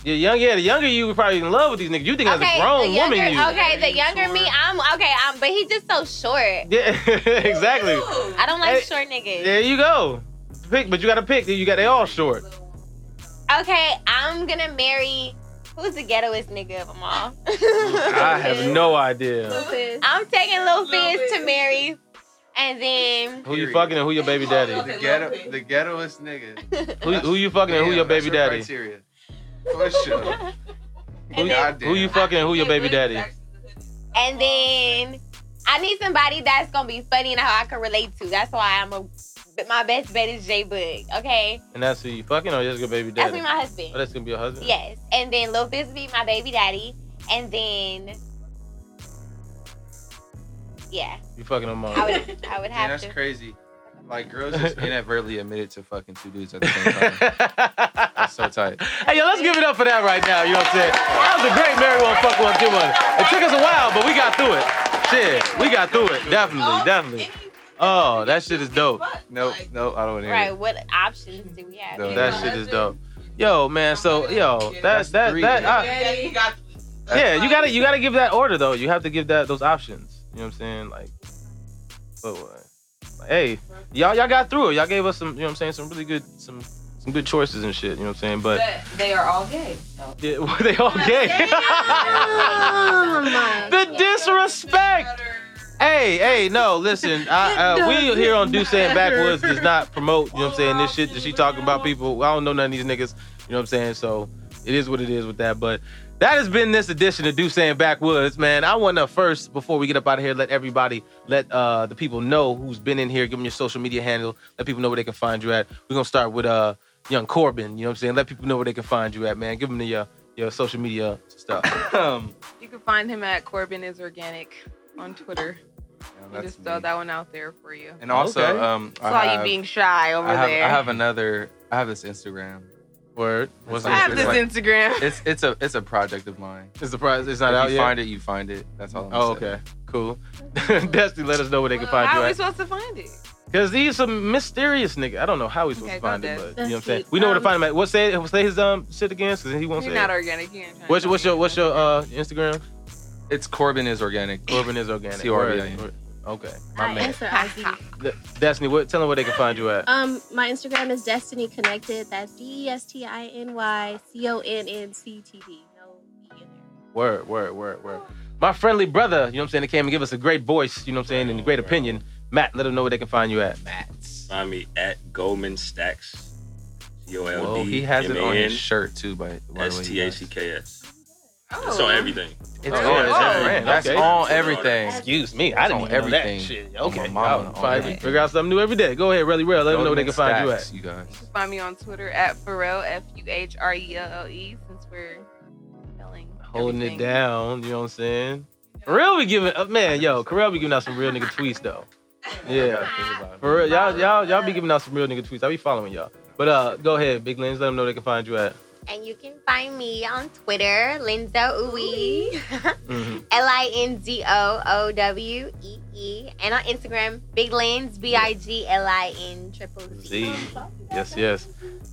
Yeah, young, yeah, the younger you were probably in love with these niggas. You think as a grown younger, woman, you. okay, the younger me, I'm okay, I'm, but he's just so short. Yeah, exactly. I don't like Hey, short niggas. There you go. Pick, but you gotta pick. You got they all short. Okay, I'm gonna marry. Who's the ghettoest nigga of them all? I have no idea. I'm taking Lil Fizz to marry, and then Who you fucking and who your baby daddy? The ghetto, the ghettoest nigga. Who, who you fucking and who Damn, your that's baby daddy? Criteria. For sure. Who, Goddamn. who you fucking who your baby daddy? and then I need somebody that's gonna be funny and how I can relate to. That's why I'm a. but My best bet is J Boog. Okay, And that's who you fucking or just your baby daddy? that's daddy? me, my husband. Oh, that's gonna be your husband? Yes, and then Lil Fizz be my baby daddy, and then yeah, You fucking them all. I would I would Man, have that's to. crazy. Like girls just inadvertently admitted to fucking two dudes at the same time. That's so tight. Hey, yo, let's give it up for that right now. You know what I'm saying? That was a great Mary One Fuck One Two One. It took us a while, but we got through it. Shit, we got through it. Definitely, oh, definitely. Oh, that shit is dope. Nope, nope, I don't want to hear Right, it. what options do we have? No. That shit is dope. Yo, man. So, yo, That's that three. that. I, That's- yeah, you gotta you gotta give that order though. You have to give that those options. You know what I'm saying? Like, but what? Like, hey, y'all y'all got through it. Y'all gave us some. You know what I'm saying? Some really good some some good choices and shit. You know what I'm saying? But they are all gay. yeah, were they all gay? Oh the disrespect. Hey, hey, no, listen. I, uh, we here on Do Saying Backwoods does not promote, you know what I'm saying, this shit that she talking about people. I don't know none of these niggas, you know what I'm saying? So it is what it is with that. But that has been this edition of Do Saying Backwoods, man. I want to first, before we get up out of here, let everybody, let uh, the people know who's been in here, give them your social media handle, let people know where they can find you at. We're going to start with uh, young Corbin, you know what I'm saying? Let people know where they can find you at, man. Give them the, uh, your social media stuff. Um, You can find him at Corbin is Organic on Twitter. yeah, that's just throw me. that one out there for you. And also, Okay. um, I Saw you being shy over I have, there. I have another. I have this Instagram. Word. What's I I have It's this like- Instagram. It's it's a it's a project of mine. It's a project. It's not if out you yet. find it, you find it. That's all. I'm Oh, saying. okay. Cool. Destiny, let us know where they can find How you are we at. supposed to find it? Because he's a mysterious nigga. I don't know how he's supposed Okay, to find go it, but you know what I'm saying. We know where to um, find him at. What say say his um shit again? Because he won't You're say. not it. organic. You ain't What's what's your what's your uh Instagram? It's Corbin is organic. Corbin is organic. C-O-R-B-I-N. Word. Okay. My I man. answer Ozzy. Destiny, what? Tell them where they can find you at. Um, my Instagram is Destiny Connected. That's D E S T I N Y C O N N C T D. No E in there. Word, word, word, word. My friendly brother, you know what I'm saying, that came and give us a great voice, you know what I'm saying, and a great opinion. Matt, let them know where they can find you at. Matt. Find me at Goldman Stacks. G O L Well, he has it on his shirt too, by, by the way. S you T A guys. C K S. Oh. It's on everything. It's Oh, on it's everything. on. That's Okay. on everything. Excuse me, I It's didn't on even know that everything. shit. On Okay, mama, I'll on find- everything. figure out something new every day. Go ahead, really real. Let them know where they can find you at. Stacks, You guys. Find me on Twitter at Pharrell F U H R E L L E since we're selling Holding it down, you know what I'm saying? Real be giving, uh, man, yo, Carell be giving out some real nigga tweets though. Yeah, for real, y'all, y'all, y'all be giving out some real nigga tweets. I be following y'all. But uh, go ahead, Big Lens. Let them know they can find you at. And you can find me on Twitter, Linzo Uwe, Mhm. L I N Z O O W E E, and on Instagram, Big Lens, B I G L I N triple Z. Z. Yes, yes.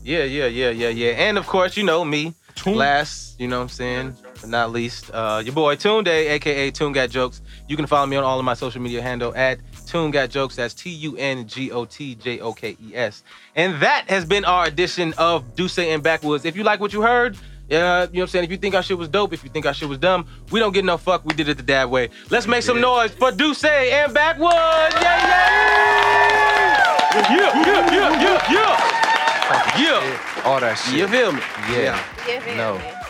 Yeah, yeah, yeah, yeah, yeah. And of course, you know me. Last, you know what I'm saying, but not least, uh, your boy Tunde, aka Toon Got Jokes. You can follow me on all of my social media handle at Toon Got Jokes. That's T U N G O T J O K E S. And that has been our edition of Duce and Backwoods. If you like what you heard, uh, you know what I'm saying? If you think our shit was dope, if you think our shit was dumb, we don't get no fuck. We did it the dad way. Let's make some noise for Duce and Backwoods. Yeah, yeah. Yeah, yeah, yeah, yeah, yeah. Yeah. All that shit. You feel me? Yeah. Give it No. a-